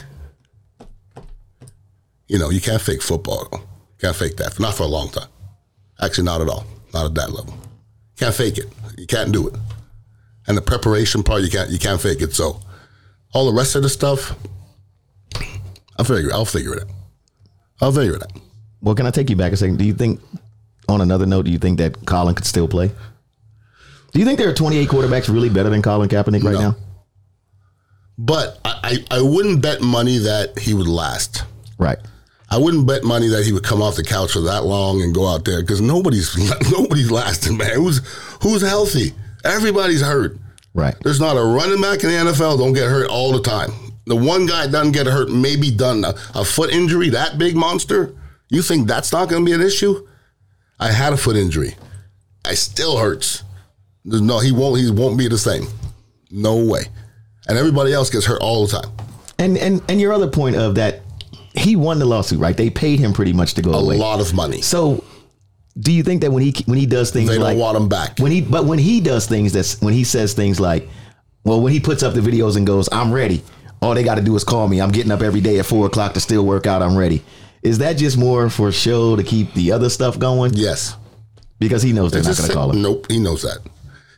You know, you can't fake football. You can't fake that. Not for a long time. Actually, not at all. Not at that level. Can't fake it. You can't do it. And the preparation part, you can't you can't fake it. So all the rest of the stuff, I'll figure I'll figure it out. I'll figure it out. Well, can I take you back a second? Do you think, on another note, do you think that Colin could still play? Do you think there are 28 quarterbacks really better than Colin Kaepernick right No. now? But I, I, I wouldn't bet money that he would last. Right. I wouldn't bet money that he would come off the couch for that long and go out there because nobody's nobody's lasting, man. Who's who's healthy? Everybody's hurt. Right. There's not a running back in the NFL don't get hurt all the time. The one guy doesn't get hurt, maybe done a, a foot injury. That big monster, you think that's not going to be an issue? I had a foot injury. I still hurts. No, he won't. He won't be the same. No way. And everybody else gets hurt all the time. And and and your other point of that, he won the lawsuit, right? They paid him pretty much to go A away. A lot of money. So, do you think that when he when he does things They like don't want him back. when he but when he does things that's when he says things like, well, when he puts up the videos and goes, "I'm ready," all they got to do is call me. I'm getting up every day at four o'clock to still work out. I'm ready. Is that just more for show to keep the other stuff going? Yes. Because he knows they're not going to call him. Nope, he knows that.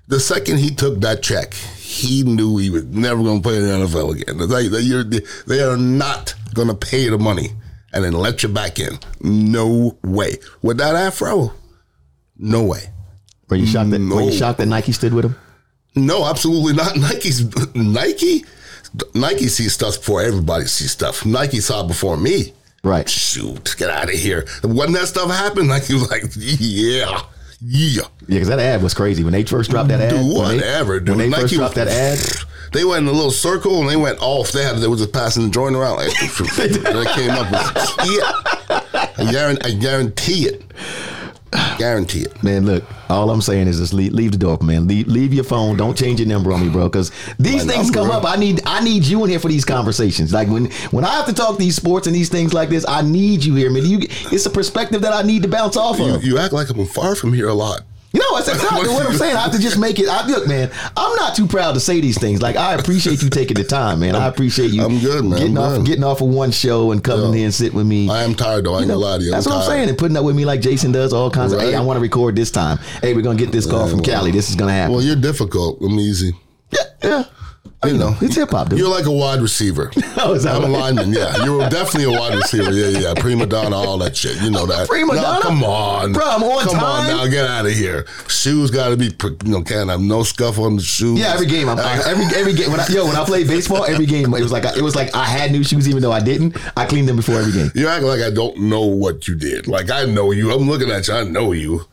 The second he took that check, he knew he was never going to play in the NFL again. They, they, you're, they are not going to pay the money and then let you back in. No way. With that afro, no way. Were you shocked that? Were you shocked that Nike stood with him? No, absolutely not. Nike's Nike. Nike sees stuff before everybody sees stuff. Nike saw it before me. Right. Shoot, get out of here. When that stuff happened, Nike was like, yeah, yeah. Yeah, because that ad was crazy when they first dropped that ad. They- whatever, dude. When they Nike first was- dropped that ad, They went in a little circle and they went off. They had they was just passing the joint around. Like, they came up with yeah. I guarantee, I guarantee it. Guarantee it. man, look, all I'm saying is just leave, leave the door open, man. Leave, leave your phone. Don't change your number on me, bro. Because these My things come up. I need I need you in here for these conversations. Like when when I have to talk these sports and these things like this, I need you here, man. You, it's a perspective that I need to bounce off You, of. you act like I'm far from here a lot. You know, it's exactly what I'm saying. I have to just make it. I, look, man, I'm not too proud to say these things. Like, I appreciate you taking the time, man. I appreciate you. I'm good, man. Getting I'm off, good. getting off of one show and coming Yeah. here and sitting with me. I am tired though. I ain't You know, gonna lie to you. that's I'm what I'm saying. And putting up with me like Jason does all kinds of, hey, I want to record this time. Hey, we're going to get this call from Cali. This is going to happen. Well, you're difficult. I'm easy. yeah, yeah. You know, It's hip hop. You're like a wide receiver. Oh, is that I'm a lineman. Yeah, you're definitely a wide receiver. Yeah, yeah. Prima donna, all that shit. You know that. prima No, donna? come on, Bro, I'm on come time. on now. Get out of here. Shoes got to be. You know, can't have no scuff on the shoes. Yeah, every game. I'm, I, every every game. When I, yo, when I played baseball, every game it was like I, it was like I had new shoes even though I didn't. I cleaned them before every game. You act like I don't know what you did. Like I know you. I'm looking at you. I know you.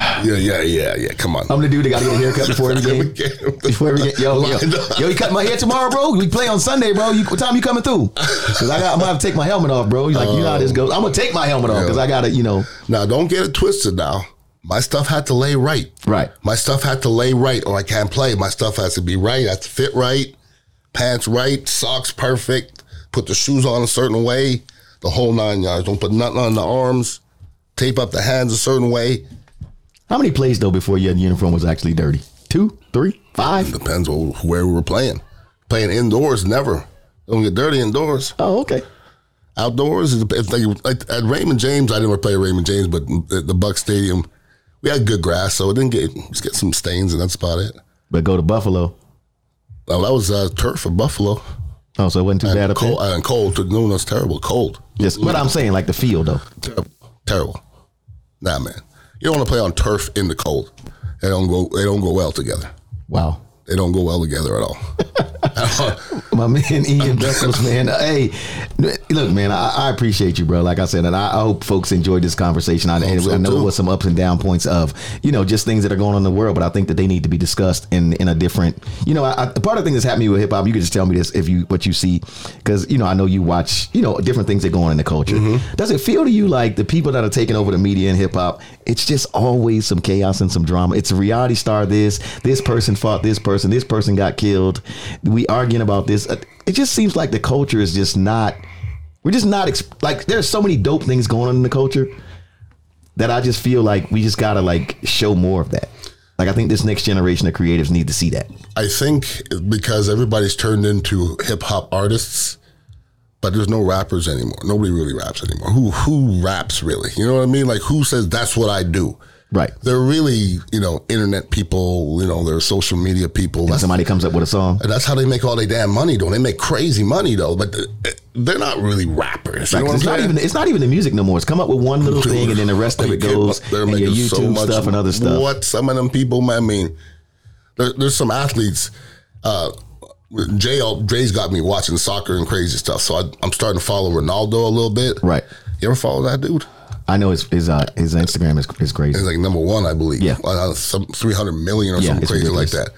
Yeah, yeah, yeah, yeah. Come on. I'm the dude that got to get a haircut before every game. Before every game. Yo, yo, yo, you cut my hair tomorrow, bro. We play on Sunday, bro. You, what time you coming through? Because I got, I'm gonna have to take my helmet off, bro. You're like, you know how this goes. I'm gonna take my helmet off because I gotta, you know, Now, don't get it twisted. Now, my stuff had to lay right. right. My stuff had to lay right, or I can't play. My stuff has to be right. Has to fit right. Pants right. Socks perfect. Put the shoes on a certain way. The whole nine yards. Don't put nothing on the arms. Tape up the hands a certain way. How many plays though before your uniform was actually dirty? Two, three, five. Depends on where we were playing. Playing indoors, never. Don't get dirty indoors. Oh, okay. Outdoors, if they, like at Raymond James, I didn't play at Raymond James, but at the Buc Stadium, we had good grass, so it didn't get just get some stains, and that's about it. But go to Buffalo. Well, that was uh, turf for Buffalo. Oh, so it wasn't too bad And up cold, and cold. No, that's terrible. Cold. Yes, but I'm saying like the field though. Terrible. Terrible. Nah, man. You don't want to play on turf in the cold. They don't go. They don't go well together. Wow. They don't go well together at all. My man Ian Beckles, man. Hey, look, man, I, I appreciate you, bro. Like I said, and I, I hope folks enjoyed this conversation. I, and so I know too. it was some ups and down points of, you know, just things that are going on in the world, but I think that they need to be discussed in in a different, you know, I, I, part of the thing that's happening with hip hop, you could just tell me this if you what you see, because you know I know you watch, you know, different things that go on in the culture. Mm-hmm. Does it feel to you like the people that are taking over the media in hip hop, it's just always some chaos and some drama? It's a reality star. This this person fought this person. This person got killed. We arguing about this. It just seems like the culture is just not. We're just not like there's so many dope things going on in the culture that I just feel like we just gotta like show more of that. Like I think this next generation of creatives need to see that. I think because everybody's turned into hip hop artists, but there's no rappers anymore. Nobody really raps anymore. Who who raps really? You know what I mean? Like who says that's what I do? Right. They're really, you know, internet people, you know, they're social media people. That's, Somebody comes up with a song. that's how they make all their damn money, though. They make crazy money, though, but they're not really rappers. Know it's not even it's not even the music no more. It's come up with one little thing and then the rest of it goes They're and making YouTube stuff and other stuff. What some of them people, I mean, there, there's some athletes. Uh, Jay, Jay's got me watching soccer and crazy stuff, so I, I'm starting to follow Ronaldo a little bit. Right. You ever follow that dude? I know his his uh, his Instagram is is crazy. He's like number one, I believe. Yeah. Uh, some 300 million or Yeah, something crazy like that.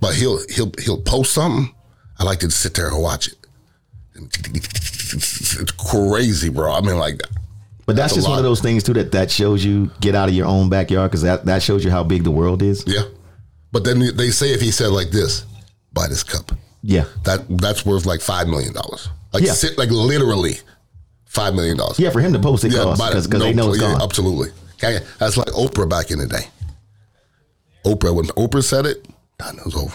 But he'll he'll he'll post something. I like to sit there and watch it. It's crazy, bro. I mean, like, But that's, That's just one of those things too that that shows you get out of your own backyard because that that shows you how big the world is. yeah. But then they say if he said like this, buy this cup. Yeah. That that's worth like five million dollars. Like Yeah. sit like literally five million dollars. Yeah, for him to post it costs because that. they know it's yeah, gone. Absolutely. Okay, that's like Oprah back in the day. Oprah when Oprah said it, done. It was over.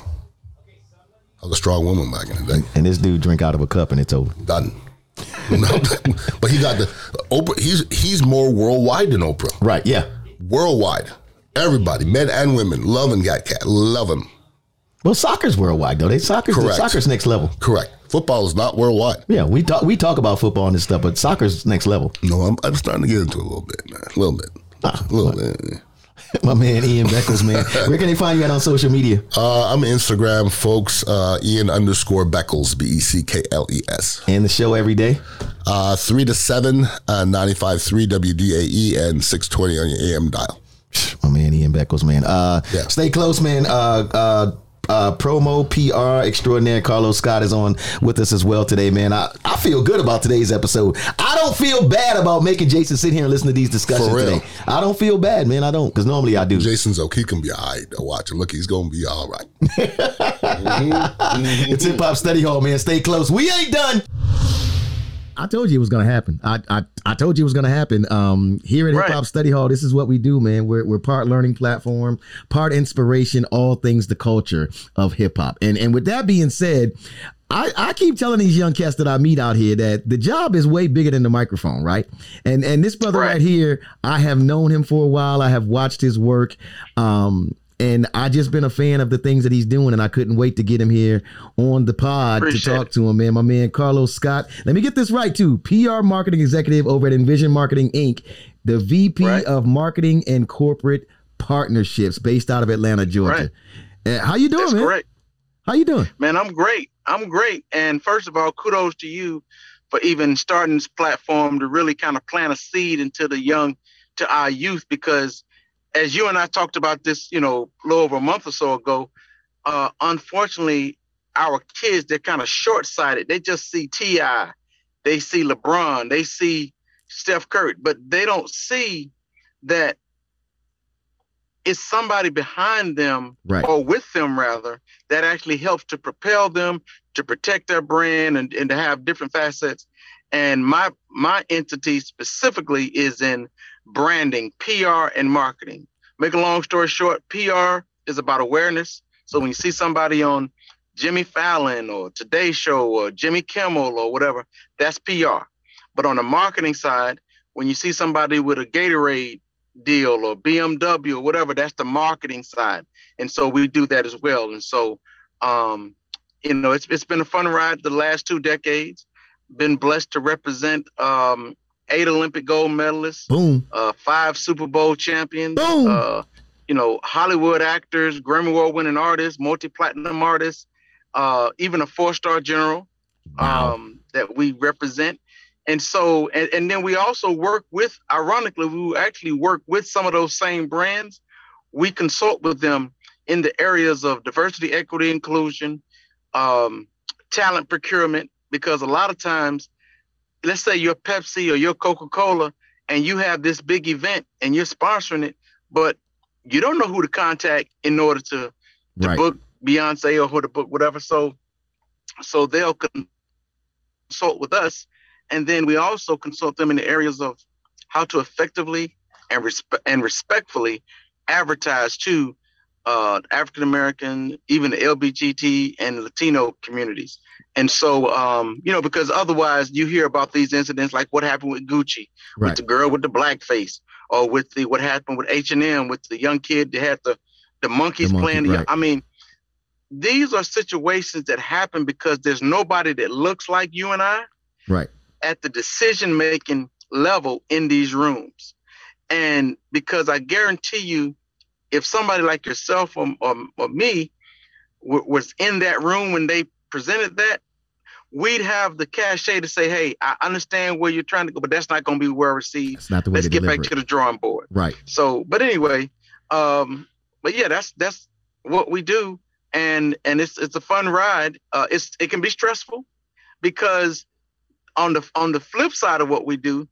I was a strong woman back in the day. And this dude drink out of a cup and it's over. Done. No, but he got the Oprah. He's he's more worldwide than Oprah. Right. Yeah. Worldwide, everybody, men and women, loving Gat Cat, love him. Well, soccer's worldwide though. They soccer's Correct. soccer's next level. Correct. Football is not worldwide. Yeah, we talk we talk about football and this stuff, but soccer's next level. No, I'm, I'm starting to get into it a little bit, man. A little bit. Ah, A little bit. My man Ian Beckles, man. Where can they find you at on social media? Uh, I'm Instagram, folks. Uh, Ian underscore Beckles, B E C K L E S. And the show every day. Uh, 3 to 7, uh, 95.3 WDAE, E and 620 on your AM dial. My man Ian Beckles, man. Uh, Yeah. Stay close, man. Uh, uh, uh, promo PR extraordinaire Carlos Scott is on with us as well today, man. I, I feel good about today's episode. I don't feel bad about making Jason sit here and listen to these discussions today. I don't feel bad, man. I don't, because normally I do. Jason's okay. He can be all right. Watch him. Look, he's going to be all right. It's Hip Hop Study Hall, man. Stay close. We ain't done. I told you it was gonna happen. I I, I told you it was gonna happen. Um, here at Right. Hip Hop Study Hall, this is what we do, man. We're we're part learning platform, part inspiration, all things the culture of hip hop. And and with that being said, I, I keep telling these young cats that I meet out here that the job is way bigger than the microphone, right? And and this brother right, Right. here, I have known him for a while. I have watched his work. Um, and I just been a fan of the things that he's doing, and I couldn't wait to get him here on the pod to talk it. to him, man. My man Carlos Scott. Let me get this right too. PR marketing executive over at Envision Marketing Inc., the VP Right. of Marketing and Corporate Partnerships, based out of Atlanta, Georgia. Uh, how you doing, That's man? correct. How you doing? Man, I'm great. I'm great. And first of all, kudos to you for even starting this platform to really kind of plant a seed into the young, to our youth, because as you and I talked about this, you know, a little over a month or so ago, uh, unfortunately, our kids, they're kind of short sighted. They just see T.I., they see LeBron, they see Steph Curry, but they don't see that it's somebody behind them Right. or with them rather that actually helps to propel them to protect their brand and, and to have different facets and my my entity specifically is in branding pr and marketing. Make a long story short pr is about awareness. So when you see somebody on jimmy fallon or today show or jimmy kimmel or whatever that's pr but on the marketing side when you see somebody with a gatorade deal or bmw or whatever that's the marketing side. And so we do that as well. And so um you know, it's it's been a fun ride the last two decades. Been blessed to represent um, eight Olympic gold medalists, boom, uh, five Super Bowl champions, boom. Uh, you know, Hollywood actors, Grammy Award winning artists, multi platinum artists, uh, even a four star general wow. um, that we represent. And so, and, and then we also work with, ironically, we actually work with some of those same brands. We consult with them in the areas of diversity, equity, inclusion, um, talent procurement, because a lot of times, let's say you're Pepsi or you're Coca Cola, and you have this big event and you're sponsoring it, but you don't know who to contact in order to, to right. book Beyonce or who to book whatever. So, so they'll consult with us, and then we also consult them in the areas of how to effectively and respe- and respectfully advertise to uh, African American, even the LBGT and Latino communities. And so, um, you know, because otherwise you hear about these incidents like what happened with Gucci, right. with the girl with the black face, or with the what happened with H and M with the young kid that had the the monkeys the monkey, playing. Right. I mean, these are situations that happen because there's nobody that looks like you and I, right, at the decision making level in these rooms, and because I guarantee you if somebody like yourself or, or, or me w- was in that room when they presented that, we'd have the cachet to say, "Hey, I understand where you're trying to go, but that's not going to be well received. That's not the way Let's get back it. to the drawing board." Right. So, but anyway, um, but yeah, that's that's what we do, and and it's it's a fun ride. Uh, it's it can be stressful because on the on the flip side of what we do,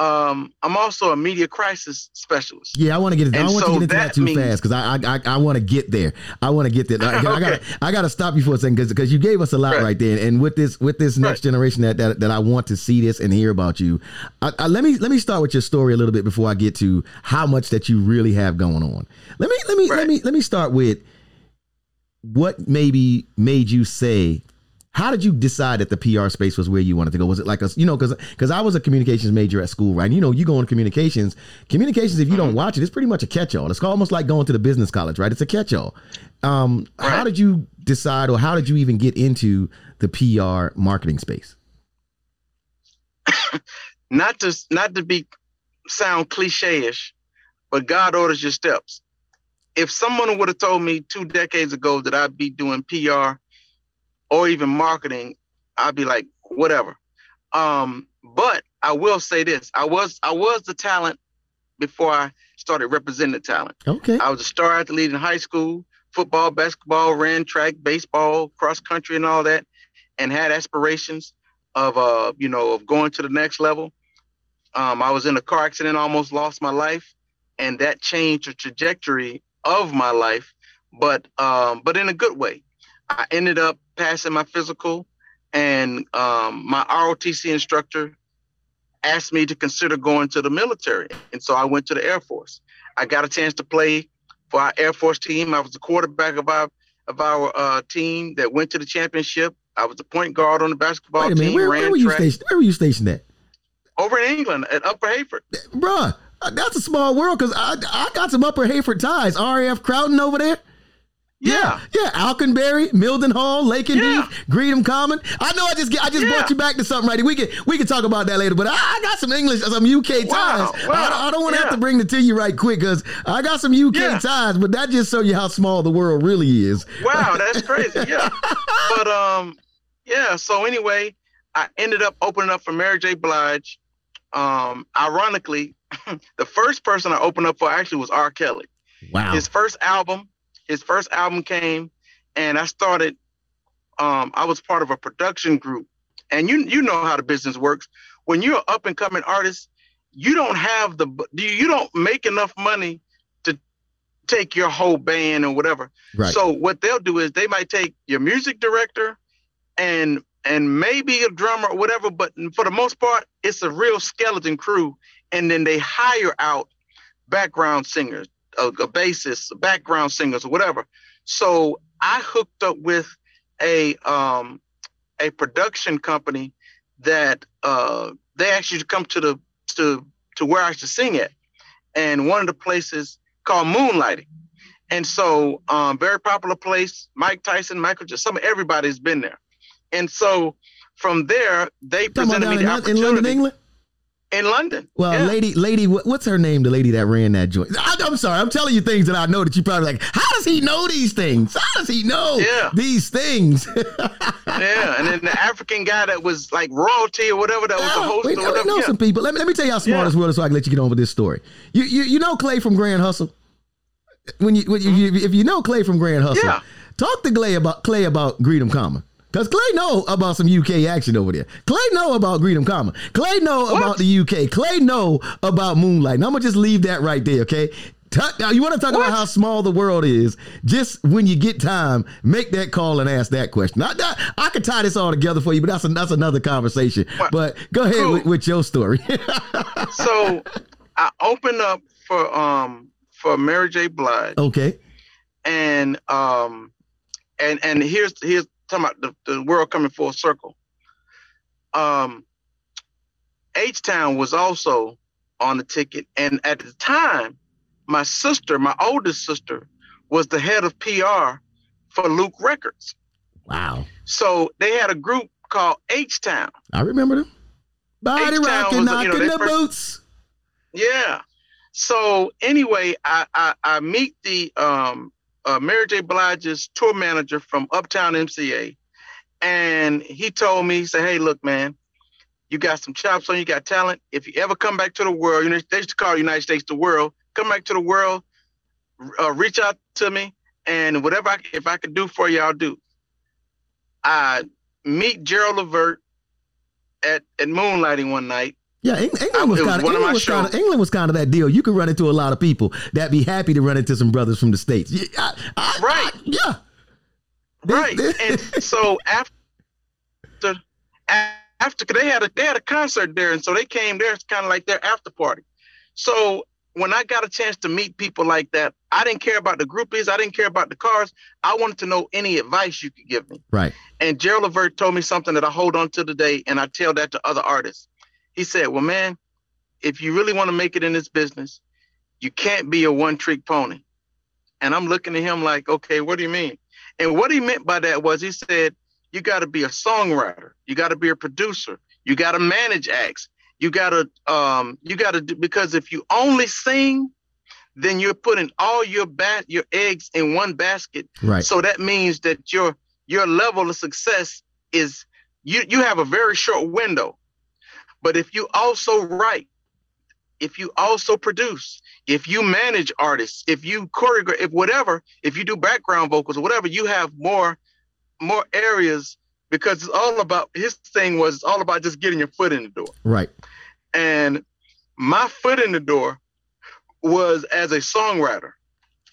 um, I'm also a media crisis specialist. Yeah, I want to get. Into, I don't want so to get into that, that too means, fast because I I, I, I want to get there. I want to get there. I, okay. I got I got to stop you for a second because because you gave us a lot right, right there. And with this with this next right. generation that, that that I want to see this and hear about you. I, I, let me let me start with your story a little bit before I get to how much that you really have going on. Let me let me right. let me let me start with what maybe made you say how did you decide that the PR space was where you wanted to go? Was it like a, you know, because because I was a communications major at school, right? And you know, you go into communications. Communications, if you don't mm-hmm. watch it, it's pretty much a catch-all. It's almost like going to the business college, right? It's a catch-all. Um, right. How did you decide, or how did you even get into the PR marketing space? not to not to be sound cliche-ish, but God orders your steps. If someone would have told me two decades ago that I'd be doing PR or even marketing, I'd be like, whatever. Um, but I will say this: I was I was the talent before I started representing the talent. Okay. I was a star athlete in high school, football, basketball, ran track, baseball, cross country, and all that, and had aspirations of uh, you know, of going to the next level. Um, I was in a car accident, almost lost my life, and that changed the trajectory of my life, but um, but in a good way. I ended up passing my physical, and um, my ROTC instructor asked me to consider going to the military, and so I went to the Air Force. I got a chance to play for our Air Force team. I was the quarterback of our of our uh, team that went to the championship. I was the point guard on the basketball Wait a minute, team. Where, where were you stationed? Where were you stationed at? Over in England at Upper Heyford. Bruh, that's a small world because I I got some Upper Heyford ties. RAF Croughton over there. Yeah. Yeah. Alconbury, Mildenhall, Lake and yeah. Greenham Common. I know I just get. I just yeah. brought you back to something right We can we can talk about that later, but I, I got some English, some UK wow. ties. Wow. I, I, don't want to yeah. have to bring it to you right quick because I got some UK ties, but that just shows you how small the world really is. Wow, that's crazy. Yeah. but um yeah, so anyway, I ended up opening up for Mary J. Blige. Um, ironically, the first person I opened up for actually was R. Kelly. Wow. His first album his first album came, and I started. Um, I was part of a production group, and you you know how the business works. When you're an up and coming artist, you don't have the you don't make enough money to take your whole band or whatever. Right. So what they'll do is they might take your music director and and maybe a drummer or whatever, but for the most part, it's a real skeleton crew. And then they hire out background singers, a, a bassist, background singers, or whatever. So I hooked up with a um, a production company that uh, they to come to the to to where I should sing at, and one of the places called Moonlighting, And so, um, very popular place. Mike Tyson, Michael, just some everybody's been there. And so, from there, they presented me the in, opportunity in London, England. In London. Well, yeah. lady, lady, what's her name? The lady that ran that joint. I, am sorry, I'm telling you things that I know that you probably like. How does he know these things? How does he know Yeah. these things? yeah, and then the African guy that was like royalty or whatever that was the Yeah, host we or know, we know yeah. some people. Let me let me tell you how smart Yeah. this world is, so I can let you get on with this story. You you you know Clay from Grand Hustle. When you, when you mm-hmm. if you know Clay from Grand Hustle, Yeah. talk to Clay about Clay about Greenham Common. Cause Clay know about some UK action over there. Clay know about Greenham Common. Clay know What? about the UK. Clay know about Moonlight. And I'm gonna just leave that right there, okay? Talk- Now you want to talk What? about how small the world is? Just when you get time, make that call and ask that question. I, I, I could tie this all together for you, but that's a, that's another conversation. What? But go ahead Cool. with, with your story. so I opened up for um for Mary J. Blige, okay. and um and and here's here's talking about the, the world coming full circle. Um, H Town was also on the ticket, and at the time, my sister, my oldest sister, was the head of PR for Luke Records. Wow. So they had a group called H Town. I remember them. Body H-Town rocking, knocking you know, the first- boots. Yeah. So anyway, I I, I meet the um uh, Mary J. Blige's tour manager from Uptown MCA, and he told me, he said, "Hey, look, man, you got some chops on, you got talent. If you ever come back to the world, you know they used to call the United States the world. Come back to the world, uh, reach out to me, and whatever I, if I could do for you, I'll do." I meet Gerald Levert at at moonlighting one night. Yeah, Eng- England was was kind of one of my England was kind of. England was kind of that deal. You could run into a lot of people that be happy to run into some brothers from the states. Yeah, I- I- Right. I- yeah. Right and so after after they had a they had a concert there and so they came there it's kind of like their after party so when i got a chance to meet people like that i didn't care about the groupies i didn't care about the cars i wanted to know any advice you could give me right. and gerald levert told me something that i hold on to today and i tell that to other artists he said well man if you really want to make it in this business you can't be a one trick pony and i'm looking at him like okay what do you mean and what he meant by that was he said, you got to be a songwriter, you got to be a producer, you got to manage acts, you got to, um, you got to do because if you only sing, then you're putting all your bat your eggs in one basket. Right. So that means that your your level of success is you you have a very short window. But if you also write, if you also produce, if you manage artists, if you choreograph, if whatever, if you do background vocals or whatever, you have more more areas because it's all about his thing was it's all about just getting your foot in the door. Right. And my foot in the door was as a songwriter.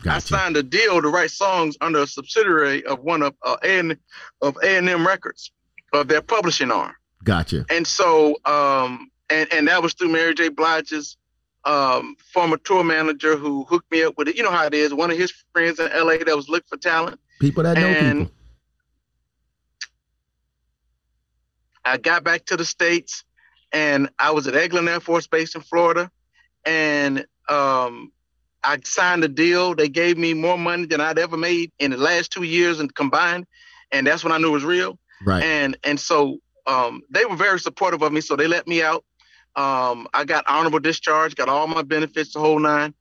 Gotcha. I signed a deal to write songs under a subsidiary of one of uh, A of A and M Records, of their publishing arm. Gotcha. And so, um, and and that was through Mary J. Blige's um, former tour manager who hooked me up with it. You know how it is. One of his friends in LA that was looking for talent. People that know And- people. I got back to the states, and I was at Eglin Air Force Base in Florida, and um, I signed a deal. They gave me more money than I'd ever made in the last two years and combined, and that's when I knew it was real. Right. And and so um, they were very supportive of me, so they let me out. Um, I got honorable discharge, got all my benefits, the whole nine.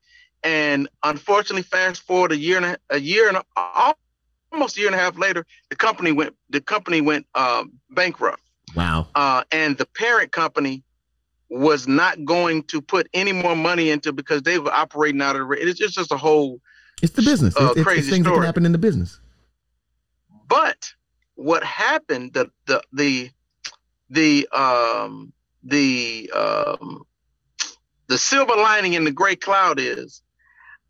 And unfortunately, fast forward a year and a, a year and a, almost a year and a half later, the company went the company went uh, bankrupt, Wow. uh, and the parent company was not going to put any more money into because they were operating out of the. It's just, just a whole It's the business. Uh, it's, it's, it's crazy things that can story. happen in the business. But what happened? The the the the um the um the silver lining in the gray cloud is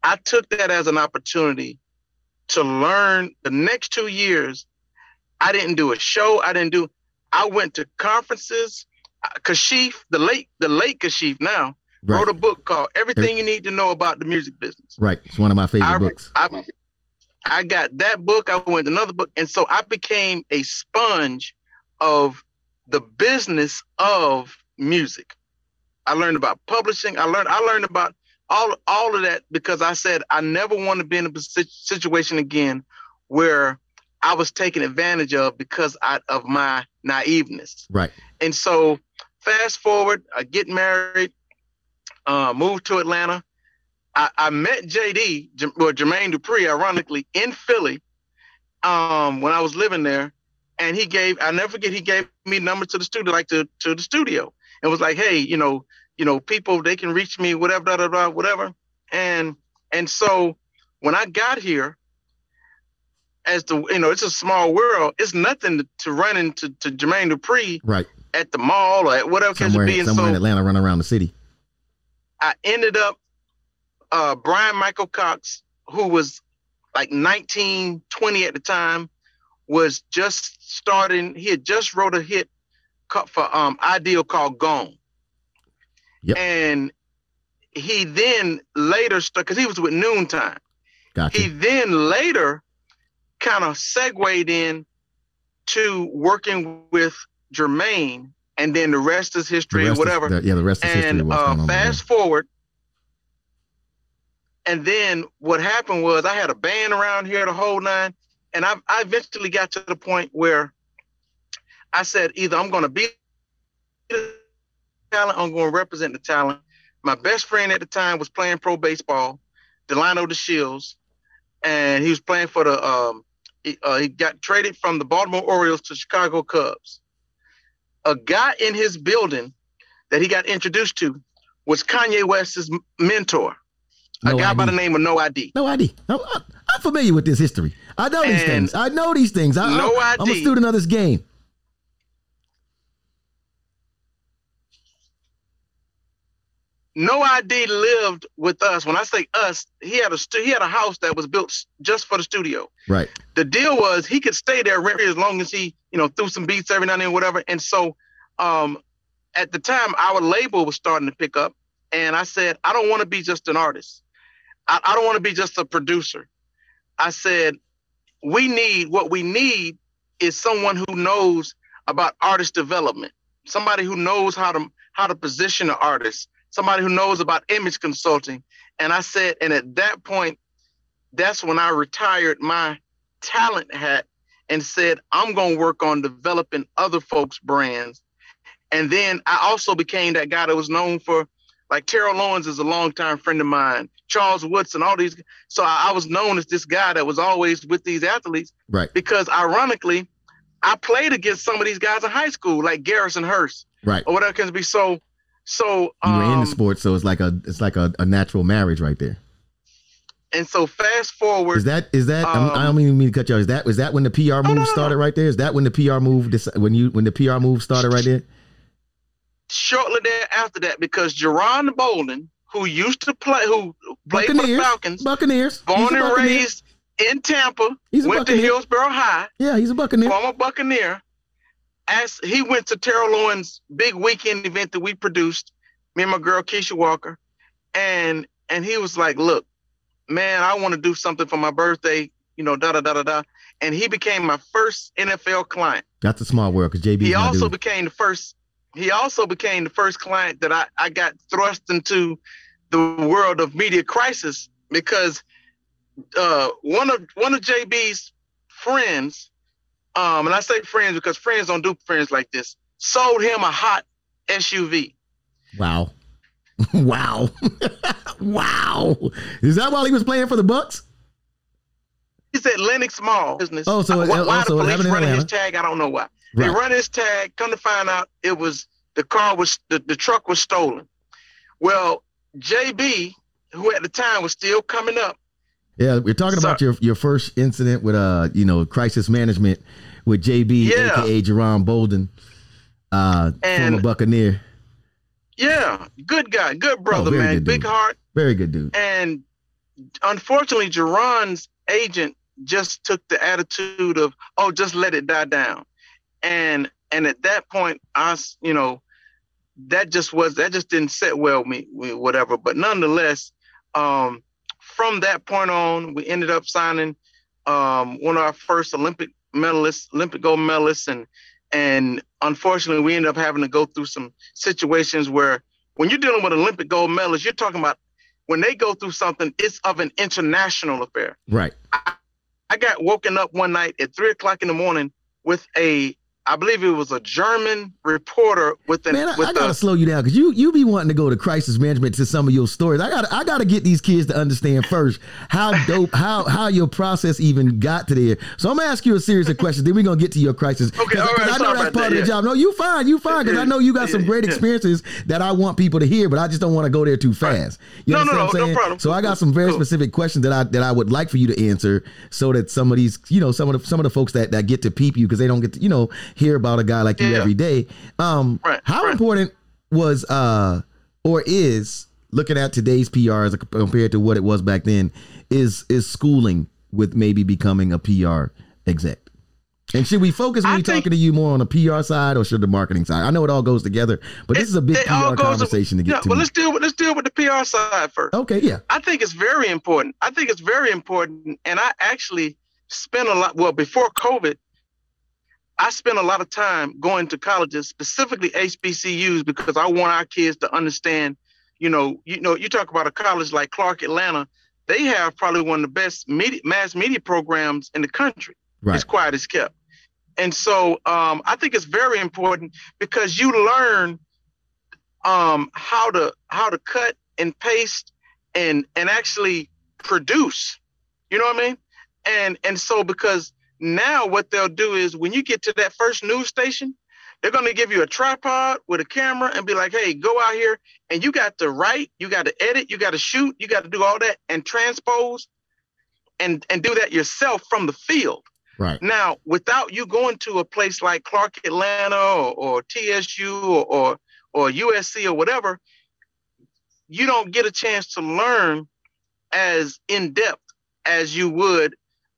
I took that as an opportunity to learn the next two years. I didn't do a show. I didn't do. I went to conferences. Uh, Kashif, the late the late Kashif now Right. wrote a book called Everything You Need to Know About the Music Business. Right. It's one of my favorite I, books. I, I got that book. I went to another book, and so I became a sponge of the business of music. I learned about publishing. I learned. I learned about all all of that because I said I never want to be in a situation again where I was taken advantage of because I, of my naiveness. Right. And so fast forward, I get married, uh, moved to Atlanta. I, I met JD, J- or Jermaine Dupri, ironically, in Philly um, when I was living there. And he gave, I never forget, he gave me numbers to the studio, like to, to the studio, and was like, hey, you know, you know, people they can reach me, whatever, blah, blah, blah, whatever. And and so when I got here, as the you know, it's a small world. It's nothing to, to run into to Jermaine Dupri right at the mall or at whatever somewhere, be. And somewhere so in Atlanta, running around the city. I ended up uh, Brian Michael Cox, who was like 19, 20 at the time, was just starting. He had just wrote a hit cut for um, Ideal called Gone. Yep. And he then later stuck because he was with Noontime. Gotcha. He then later kind of segued in to working with Jermaine, and then the rest is history, or whatever. Is, the, yeah, the rest is and, history. Uh, fast forward, and then what happened was I had a band around here the whole nine, and I, I eventually got to the point where I said either I'm going to be the talent, I'm going to represent the talent. My best friend at the time was playing pro baseball, Delino DeShields, and he was playing for the um, he, uh, he got traded from the Baltimore Orioles to Chicago Cubs. A guy in his building that he got introduced to was Kanye West's mentor, no a guy ID. by the name of No ID. No ID. I'm, I'm familiar with this history. I know and these things. I know these things. I, no I, ID. I'm a student of this game. No ID lived with us. When I say us, he had a stu- he had a house that was built just for the studio. Right. The deal was he could stay there rent as long as he, you know, threw some beats every now and then, whatever. And so, um, at the time, our label was starting to pick up, and I said, I don't want to be just an artist. I, I don't want to be just a producer. I said, we need what we need is someone who knows about artist development, somebody who knows how to how to position an artist, somebody who knows about image consulting. And I said, and at that point, that's when I retired my talent hat and said, I'm going to work on developing other folks' brands. And then I also became that guy that was known for, like Terrell Owens is a longtime friend of mine, Charles Woodson, all these. So I, I was known as this guy that was always with these athletes. Right. Because ironically, I played against some of these guys in high school, like Garrison Hearst. Right. Or whatever can be. So so you were um, in the sport, so it's like a it's like a, a, natural marriage right there. And so fast forward. Is that is that um, I don't even mean to cut you off. Is that is that when the PR move oh, no, started right there? Is that when the PR move when you when the PR move started right there? Shortly thereafter that, because Juran Bolden, who used to play, who played Buccaneers, for the Falcons, Buccaneers, born and raised in Tampa, he's went Buccaneer. to Hillsborough High. Yeah, he's a Buccaneer. Former Buccaneer. As he went to Terrell Owens' big weekend event that we produced, me and my girl Keisha Walker, and and he was like, "Look, man, I want to do something for my birthday, you know, da da da da da." And he became my first NFL client. That's a small world because JB. He also dude. became the first. He also became the first client that I I got thrust into the world of media crisis because uh, one of one of JB's friends, um, and I say friends because friends don't do friends like this, sold him a hot SUV. Wow. wow. wow. Is that while he was playing for the Bucs? He's at Lenox Mall business. Oh, so why, why also the police running his tag? I don't know why. Right. They run his tag. Come to find out, it was the car was the, the truck was stolen. Well, JB, who at the time was still coming up. Yeah, we're talking so, about your your first incident with uh you know crisis management with JB, yeah. aka Juran Bolden, uh, and, former Buccaneer. Yeah, good guy, good brother, oh, man, big heart. Very good dude. And unfortunately, Juran's agent just took the attitude of, "Oh, just let it die down," and and at that point, I, you know, that just was that just didn't sit well with me, whatever. But nonetheless, um, from that point on, we ended up signing um, one of our first Olympic medalists, Olympic gold medalists, and and unfortunately, we ended up having to go through some situations where when you're dealing with Olympic gold medalists, you're talking about when they go through something, it's of an international affair. Right. I, I got woken up one night at three o'clock in the morning with a I believe it was a German reporter with an. Man, I, with I gotta a, slow you down because you you be wanting to go to crisis management to some of your stories. I gotta I got to get these kids to understand first how dope how how your process even got to there. So I'm gonna ask you a series of questions. then we're gonna get to your crisis. Okay, all right, I know that's part that, of the yeah. job. No, you fine, you fine because I know you got some great experiences that I want people to hear, but I just don't want to go there too fast. You No, no, no, no problem. So I got some very Cool. specific questions that I that I would like for you to answer, so that some of these, you know, some of the some of the folks that that get to peep you because they don't get to, you know, hear about a guy like you every day. Um, Right, how right. important was uh or is looking at today's PR as compared to what it was back then is is schooling with maybe becoming a PR exec? And should we focus when think- talking to you more on the PR side or should the marketing side? I know it all goes together, but this is a big PR conversation to get yeah, to. Well, let's deal with let's deal with the PR side first. okay, yeah. I think it's very important. I think it's very important, and I actually spent a lot. Well, before COVID, I spent a lot of time going to colleges, specifically HBCUs, because I want our kids to understand. You know, you know, you talk about a college like Clark Atlanta. They have probably one of the best media, mass media programs in the country. Right. It's quiet as kept. And so um, I think it's very important because you learn um, how to how to cut and paste and and actually produce. You know what I mean? And and so because now what they'll do is when you get to that first news station, they're going to give you a tripod with a camera and be like, "Hey, go out here and you got to write, you got to edit, you got to shoot, you got to do all that and transpose and and do that yourself from the field." Right. Now, without you going to a place like Clark Atlanta or, or TSU or, or or USC or whatever, you don't get a chance to learn as in depth as you would,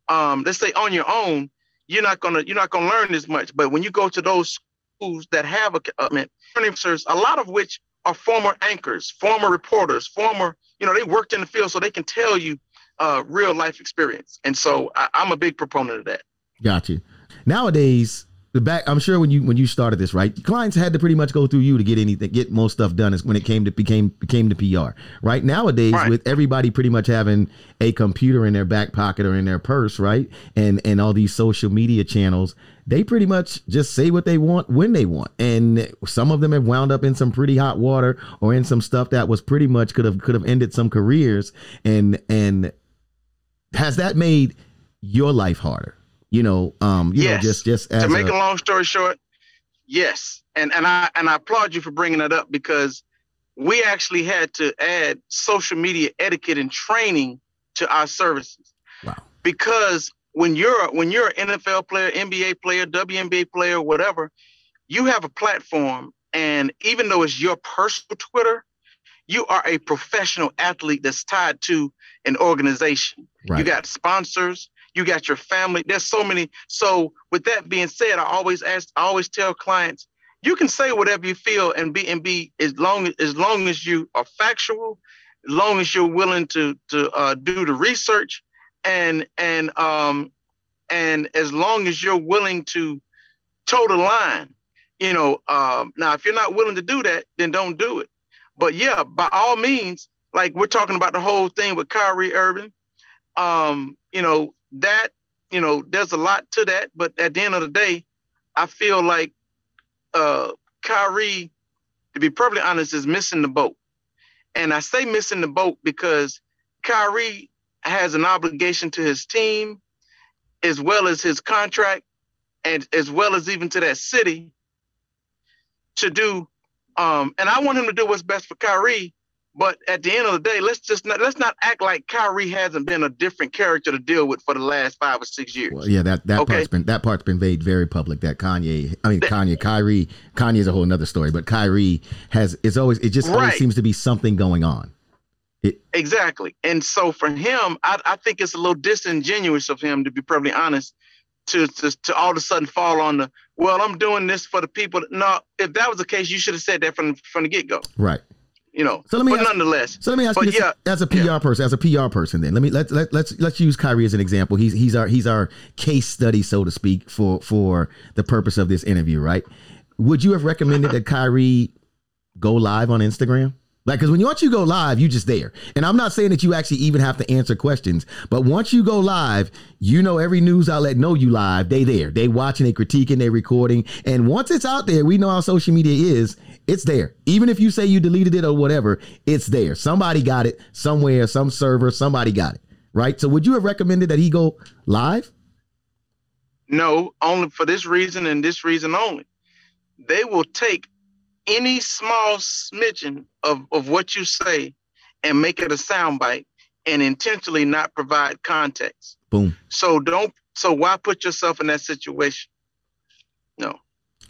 um, let's say on your own. You're not gonna you're not gonna learn as much. But when you go to those schools that have a commitment, a lot of which are former anchors, former reporters, former you know they worked in the field, so they can tell you uh, real life experience. And so I, I'm a big proponent of that. Got you. Nowadays, the back I'm sure when you when you started this, right? Clients had to pretty much go through you to get anything, get most stuff done is when it came to became became the PR. Right? Nowadays, Right. with everybody pretty much having a computer in their back pocket or in their purse, right? And and all these social media channels, they pretty much just say what they want when they want. And some of them have wound up in some pretty hot water or in some stuff that was pretty much could have could have ended some careers. And and has that made your life harder? You know, um, you Yes. know, just just as to make a- a long story short, yes, and and I and I applaud you for bringing that up because we actually had to add social media etiquette and training to our services. Wow. Because when you're when you're an NFL player, NBA player, WNBA player, whatever, you have a platform, and even though it's your personal Twitter, you are a professional athlete that's tied to an organization. right. You got sponsors. You got your family. There's so many. So with that being said, I always ask, I always tell clients, you can say whatever you feel and be and be as long as long as you are factual, as long as you're willing to to uh, do the research, and and um and as long as you're willing to toe the line. You know, um, now if you're not willing to do that, then don't do it. But yeah, by all means, like we're talking about the whole thing with Kyrie Irving um, you know, that, you know, there's a lot to that, but at the end of the day, I feel like uh Kyrie, to be perfectly honest, is missing the boat. And I say missing the boat because Kyrie has an obligation to his team as well as his contract and as well as even to that city to do um and I want him to do what's best for Kyrie, but at the end of the day, let's just not let's not act like Kyrie hasn't been a different character to deal with for the last five or six years. Well, yeah, that that Okay. part's been that part's been made very public. That Kanye, I mean Kanye, Kyrie, Kanye is a whole another story, but Kyrie has it's always it just always seems to be something going on. Exactly. And so for him, I, I think it's a little disingenuous of him, to be perfectly honest, to, to to all of a sudden fall on the well, I'm doing this for the people. No, if that was the case, you should have said that from from the get go. Right. You know. So let me but ask- nonetheless, So let me ask you this yeah, as a PR person, as a PR person, then let me let, let let's let's use Kyrie as an example. He's he's our he's our case study, so to speak, for for the purpose of this interview, right? Would you have recommended that Kyrie go live on Instagram? Like, because when you, once you go live, you just there. And I'm not saying that you actually even have to answer questions, but once you go live, you know every news outlet know you live. They there. They watching, they critiquing, they recording. And once it's out there, we know how social media is. It's there. Even if you say you deleted it or whatever, it's there. Somebody got it somewhere, some server, somebody got it. Right. So would you have recommended that he go live? No, only for this reason and this reason only. They will take any small smidgen of, of what you say and make it a soundbite and intentionally not provide context. Boom. So don't so why put yourself in that situation?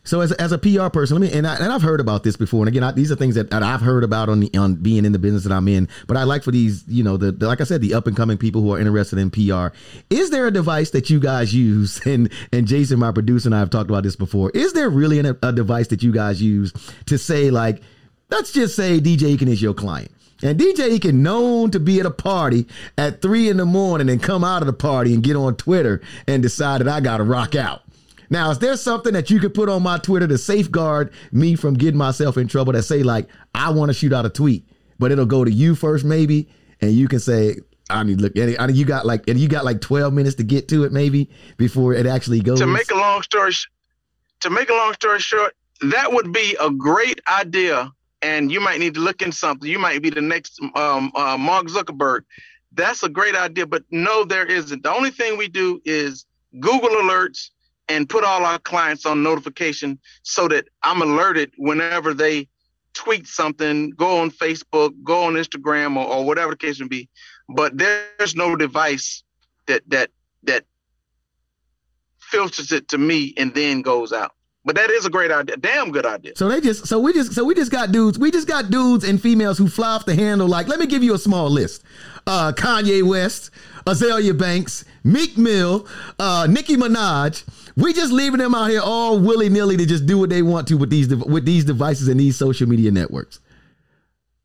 So as, as a PR person, let me and, I, and I've heard about this before. And again, I, these are things that, that, I've heard about on the, on being in the business that I'm in. But I like for these, you know, the, the like I said, the up and coming people who are interested in PR. Is there a device that you guys use? And and Jason, my producer, and I have talked about this before. Is there really an, a device that you guys use to say like, let's just say DJ Eakin is your client? And DJ Eakin known to be at a party at three in the morning and come out of the party and get on Twitter and decide that I gotta rock out. Now, is there something that you could put on my Twitter to safeguard me from getting myself in trouble that say like I want to shoot out a tweet, but it'll go to you first maybe, and you can say I need look. I mean, you got like and you got like twelve minutes to get to it maybe before it actually goes. To make a long story, to make a long story short, that would be a great idea, and you might need to look in something. You might be the next um, uh, Mark Zuckerberg. That's a great idea, but no, there isn't. The only thing we do is Google alerts and put all our clients on notification so that I'm alerted whenever they tweet something, go on Facebook, go on Instagram, or, or whatever the case may be. But there's no device that that that filters it to me and then goes out. But that is a great idea. Damn good idea. So they just so we just so we just got dudes. We just got dudes and females who fly off the handle. Like, let me give you a small list. Uh Kanye West, Azealia Banks, Meek Mill, uh, Nicki Minaj. We just leaving them out here all willy nilly to just do what they want to with these with these devices and these social media networks.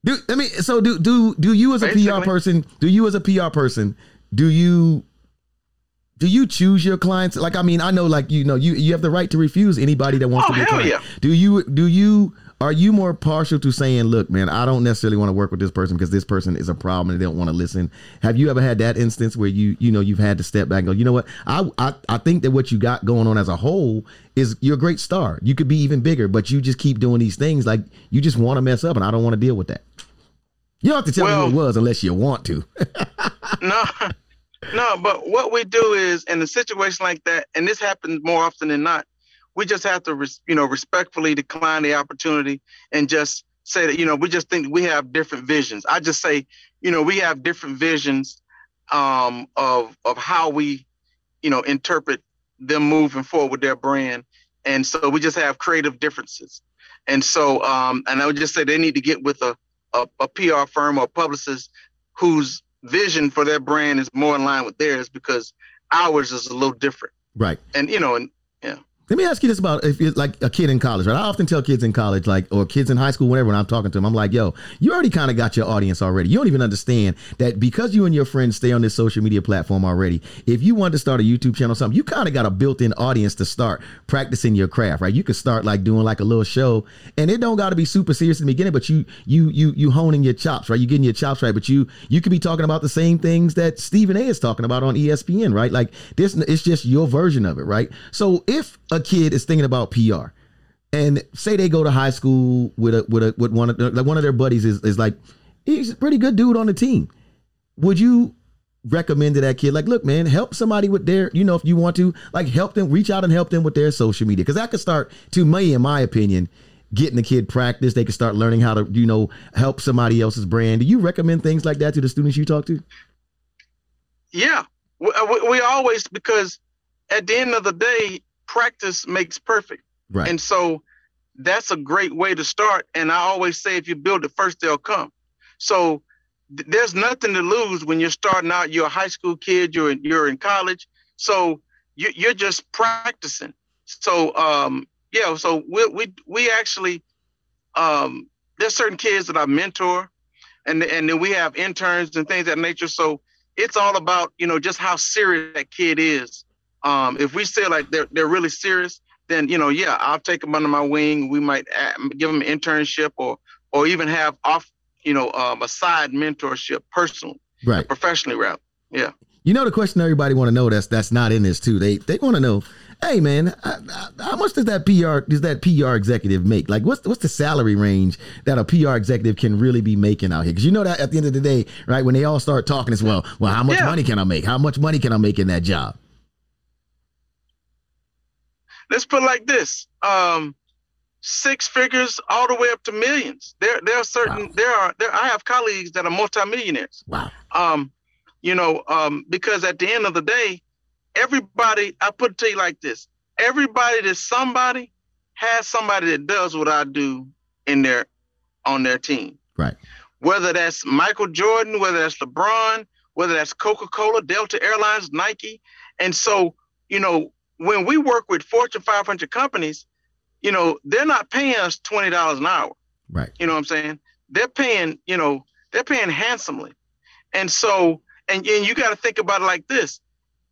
Do I mean so? Do do do you as a Basically. PR person? Do you as a PR person? Do you do you choose your clients? Like, I mean, I know, like you know, you you have the right to refuse anybody that wants oh, to be a client. Yeah. Do you do you are you more partial to saying, look, man, I don't necessarily want to work with this person because this person is a problem and they don't want to listen? Have you ever had that instance where you, you know, you've had to step back and go, you know what? I, I, I think that what you got going on as a whole is you're a great star. You could be even bigger, but you just keep doing these things like you just want to mess up and I don't want to deal with that. You don't have to tell well, me who it was unless you want to. no, no, but what we do is in a situation like that, and this happens more often than not, we just have to, you know, respectfully decline the opportunity and just say that, you know, we just think we have different visions. I just say, you know, we have different visions um, of of how we, you know, interpret them moving forward with their brand, and so we just have creative differences. And so, um, and I would just say they need to get with a, a, a PR firm or publicist whose vision for their brand is more in line with theirs because ours is a little different. Right. And you know, and yeah. Let me ask you this about if you're like a kid in college, right? I often tell kids in college, like, or kids in high school, whenever when I'm talking to them, I'm like, yo, you already kind of got your audience already. You don't even understand that because you and your friends stay on this social media platform already, if you want to start a YouTube channel or something, you kind of got a built in audience to start practicing your craft, right? You could start like doing like a little show and it don't got to be super serious in the beginning, but you, you, you, you honing your chops, right? You getting your chops right, but you, you could be talking about the same things that Stephen A is talking about on ESPN, right? Like this, it's just your version of it, right? So if a kid is thinking about PR, and say they go to high school with a with a with one of like one of their buddies is is like he's a pretty good dude on the team. Would you recommend to that kid like, look, man, help somebody with their you know if you want to like help them reach out and help them with their social media because that could start to me in my opinion getting the kid practice. They could start learning how to you know help somebody else's brand. Do you recommend things like that to the students you talk to? Yeah, we, we always because at the end of the day practice makes perfect. Right. And so that's a great way to start. And I always say, if you build it first, they'll come. So th- there's nothing to lose when you're starting out. You're a high school kid. You're in, you're in college. So you, you're just practicing. So um, yeah. So we we we actually um, there's certain kids that I mentor, and and then we have interns and things of that nature. So it's all about you know just how serious that kid is um, if we say like they're they're really serious, then you know, yeah, I'll take them under my wing. We might give them an internship or or even have off you know, um, a side mentorship personally, right, professionally, rather. Yeah. You know the question everybody want to know that's that's not in this too. They they want to know, hey man, how much does that PR does that PR executive make? Like what's what's the salary range that a PR executive can really be making out here? Because you know that at the end of the day, right, when they all start talking as well, well, how much yeah. money can I make? How much money can I make in that job? Let's put it like this: um, six figures all the way up to millions. There there are certain wow. there are there I have colleagues that are multimillionaires. Wow. Um, you know, um, because at the end of the day, everybody, I put it to you like this everybody that's somebody has somebody that does what I do in their on their team. Right. Whether that's Michael Jordan, whether that's LeBron, whether that's Coca-Cola, Delta Airlines, Nike. And so, you know, when we work with Fortune 500 companies, you know, they're not paying us $20 an hour. Right. You know what I'm saying? They're paying, you know, they're paying handsomely. And so and, and you got to think about it like this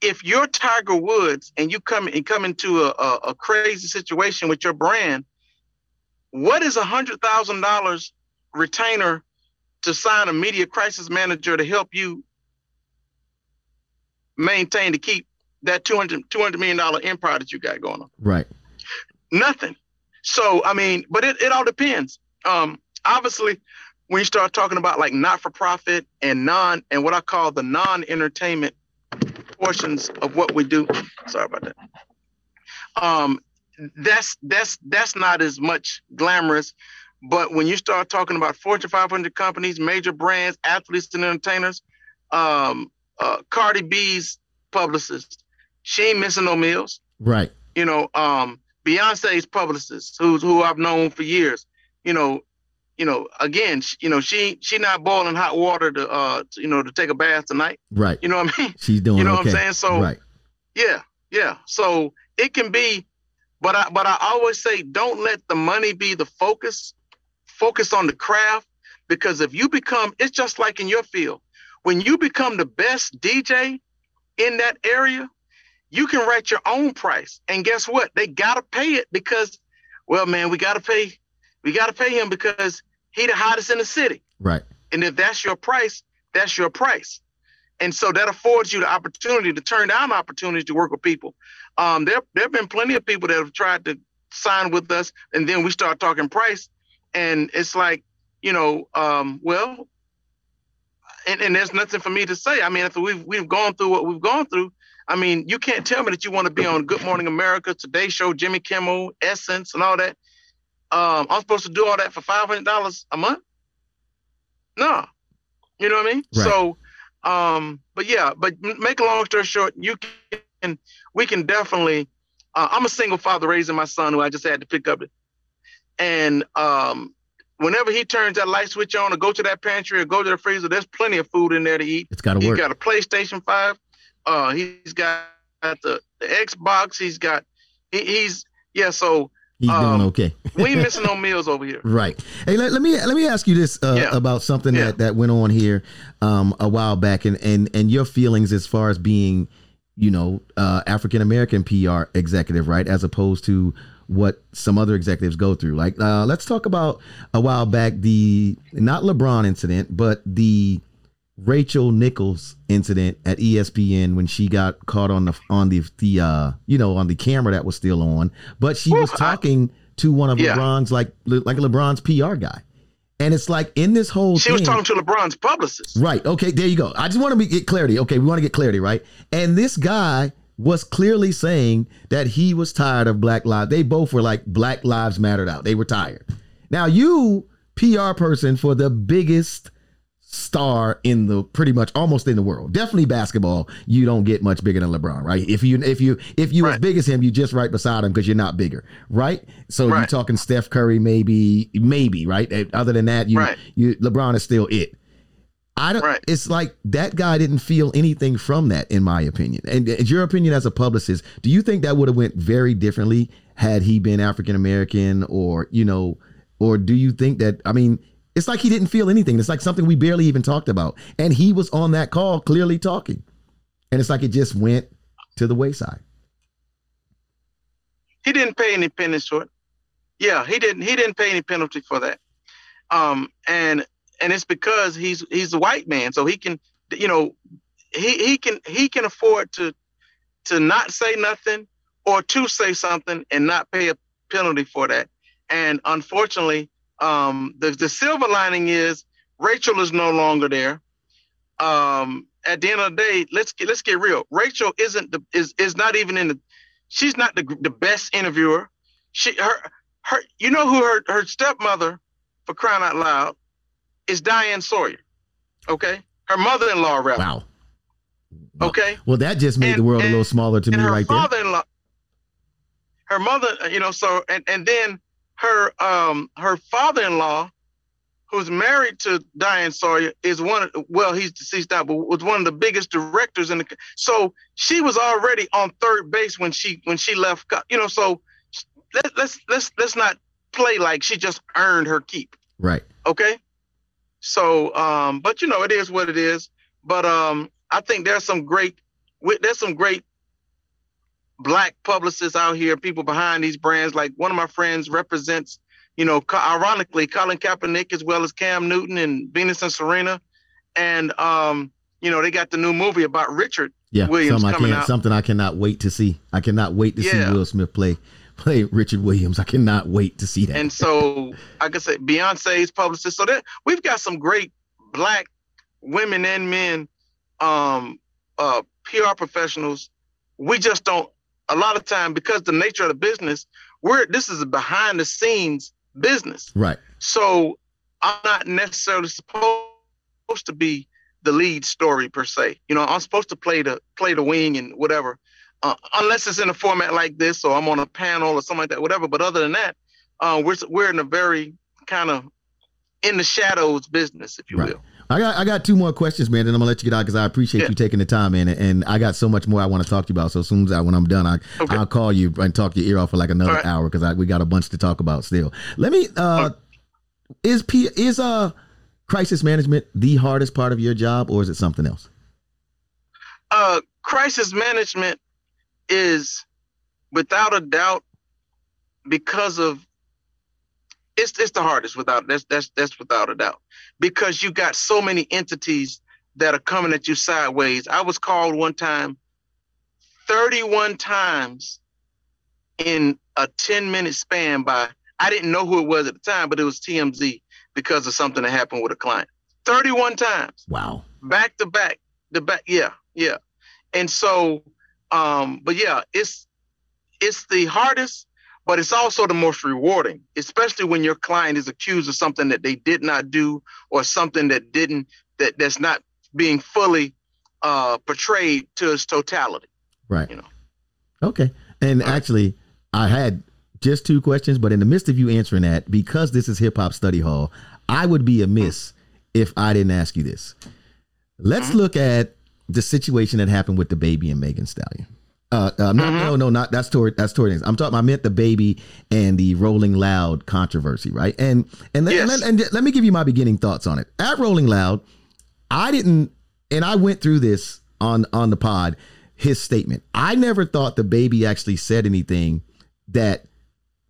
if you're Tiger Woods and you come and come into a, a, a crazy situation with your brand, what is a hundred thousand dollars retainer to sign a media crisis manager to help you maintain to keep that 200 200 million dollar empire that you got going on? Right. Nothing. So I mean, but it, it all depends. Um, obviously, when you start talking about like not for profit and non and what I call the non entertainment portions of what we do, sorry about that. Um, that's that's that's not as much glamorous. But when you start talking about Fortune 500 companies, major brands, athletes, and entertainers, um, uh, Cardi B's publicist, she ain't missing no meals. Right. You know, um, Beyonce's publicist, who's who I've known for years. You know, you know, again, you know, she she not boiling hot water to uh, to, you know, to take a bath tonight. Right. You know what I mean? She's doing. You know okay. what I'm saying? So. Right. Yeah, yeah. So it can be, but I but I always say don't let the money be the focus. Focus on the craft because if you become, it's just like in your field. When you become the best DJ in that area, you can write your own price. And guess what? They gotta pay it because, well, man, we gotta pay, we gotta pay him because he the hottest in the city. Right. And if that's your price, that's your price. And so that affords you the opportunity to turn down opportunities to work with people. Um, there, there have been plenty of people that have tried to sign with us, and then we start talking price, and it's like, you know, um, well, and, and there's nothing for me to say. I mean, if we've we've gone through what we've gone through, I mean, you can't tell me that you want to be on Good Morning America, Today Show, Jimmy Kimmel, Essence, and all that, um, I'm supposed to do all that for five hundred dollars a month? No, you know what I mean. Right. So, um, but yeah, but make a long story short, you can, we can definitely. Uh, I'm a single father raising my son, who I just had to pick up, and um, whenever he turns that light switch on, or go to that pantry, or go to the freezer, there's plenty of food in there to eat. It's got to work. He's got a PlayStation Five. Uh, he's got the, the Xbox. He's got he, he's yeah. So He's um, doing okay. we missing no meals over here. Right. Hey, let, let me let me ask you this uh, yeah. about something yeah. that, that went on here um, a while back, and, and and your feelings as far as being, you know, uh, African American PR executive, right, as opposed to what some other executives go through. Like, uh, let's talk about a while back the not LeBron incident, but the Rachel Nichols incident at ESPN when she got caught on the on the the uh you know on the camera that was still on, but she was talking to one of yeah. LeBron's like like LeBron's PR guy. And it's like in this whole She thing, was talking to LeBron's publicist. Right. Okay, there you go. I just want to get clarity. Okay, we want to get clarity, right? And this guy was clearly saying that he was tired of Black Lives. They both were like Black Lives Mattered out. They were tired. Now you PR person for the biggest star in the pretty much almost in the world. Definitely basketball. You don't get much bigger than LeBron, right? If you if you if you right. as big as him, you just right beside him because you're not bigger, right? So right. you're talking Steph Curry, maybe, maybe, right? Other than that, you right. you LeBron is still it. I don't. Right. It's like that guy didn't feel anything from that, in my opinion. And, and your opinion as a publicist, do you think that would have went very differently had he been African American, or you know, or do you think that? I mean, it's like he didn't feel anything. It's like something we barely even talked about. And he was on that call clearly talking. And it's like it just went to the wayside. He didn't pay any penalty for it. Yeah, he didn't he didn't pay any penalty for that. Um and and it's because he's he's a white man, so he can, you know, he he can he can afford to to not say nothing or to say something and not pay a penalty for that. And unfortunately, um, the the silver lining is Rachel is no longer there. Um, at the end of the day, let's get let's get real. Rachel isn't the is is not even in the. She's not the the best interviewer. She her her you know who her her stepmother for crying out loud is Diane Sawyer. Okay, her mother-in-law. Wow. Okay. Well, that just made And- the world a little smaller to me and her right there. father-in-law, her mother, you know, so and and then her um her father-in-law, who's married to Diane Sawyer, is one of well, he's deceased now, but was one of the biggest directors in the. So she was already on third base when she when she left. You know, so let, let's let's let's not play like she just earned her keep. Right. Okay. So, um, but you know, it is what it is. But um, I think there's some great, there's some great black publicists out here, people behind these brands. Like one of my friends represents, you know, ironically, Colin Kaepernick as well as Cam Newton and Venus and Serena, and um, you know, they got the new movie about Richard. Yeah. Williams something I coming can't. out. Something I cannot wait to see. I cannot wait to Yeah. see Will Smith play play Richard Williams. I cannot wait to see that. And so, like I said, Beyonce's publicist. So that we've got some great black women and men, um, uh, PR professionals. We just don't. A lot of time, because the nature of the business, we're this is a behind the scenes business. right. So I'm not necessarily supposed to be the lead story per se. You know, I'm supposed to play the play the wing and whatever, uh, unless it's in a format like this or I'm on a panel or something like that, whatever. But other than that, uh, we're we're in a very kind of in the shadows business, if you Right. will. I got I got two more questions, man. and I'm gonna let you get out because I appreciate Yeah. you taking the time, man. And, and I got so much more I want to talk to you about. So as soon as I when I'm done, I Okay. I'll call you and talk your ear off for like another right. hour because we got a bunch to talk about still. Let me uh is P is uh crisis management the hardest part of your job or is it something else? uh, crisis management is without a doubt because of it's it's the hardest without that's that's that's without a doubt because you got so many entities that are coming at you sideways. I was called one time 31 times in a 10 minute span by I didn't know who it was at the time, but it was TMZ because of something that happened with a client. 31 times Wow. back to back the back yeah yeah and so um but yeah it's it's the hardest but it's also the most rewarding especially when your client is accused of something that they did not do or something that didn't that that's not being fully uh portrayed to its totality Right. You know. Okay. And actually, I had just two questions, but in the midst of you answering that, because this is Hip Hop Study Hall, I would be amiss if I didn't ask you this. Let's Mhm. look at the situation that happened with DaBaby and Megan Stallion. Uh, uh, not, Mhm. no, no, not that's toward that's toward things. I'm talking. I meant DaBaby and the Rolling Loud controversy, right? And and let, Yes. and, and let me give you my beginning thoughts on it. At Rolling Loud, I didn't, and I went through this on on the pod. His statement. I never thought DaBaby actually said anything that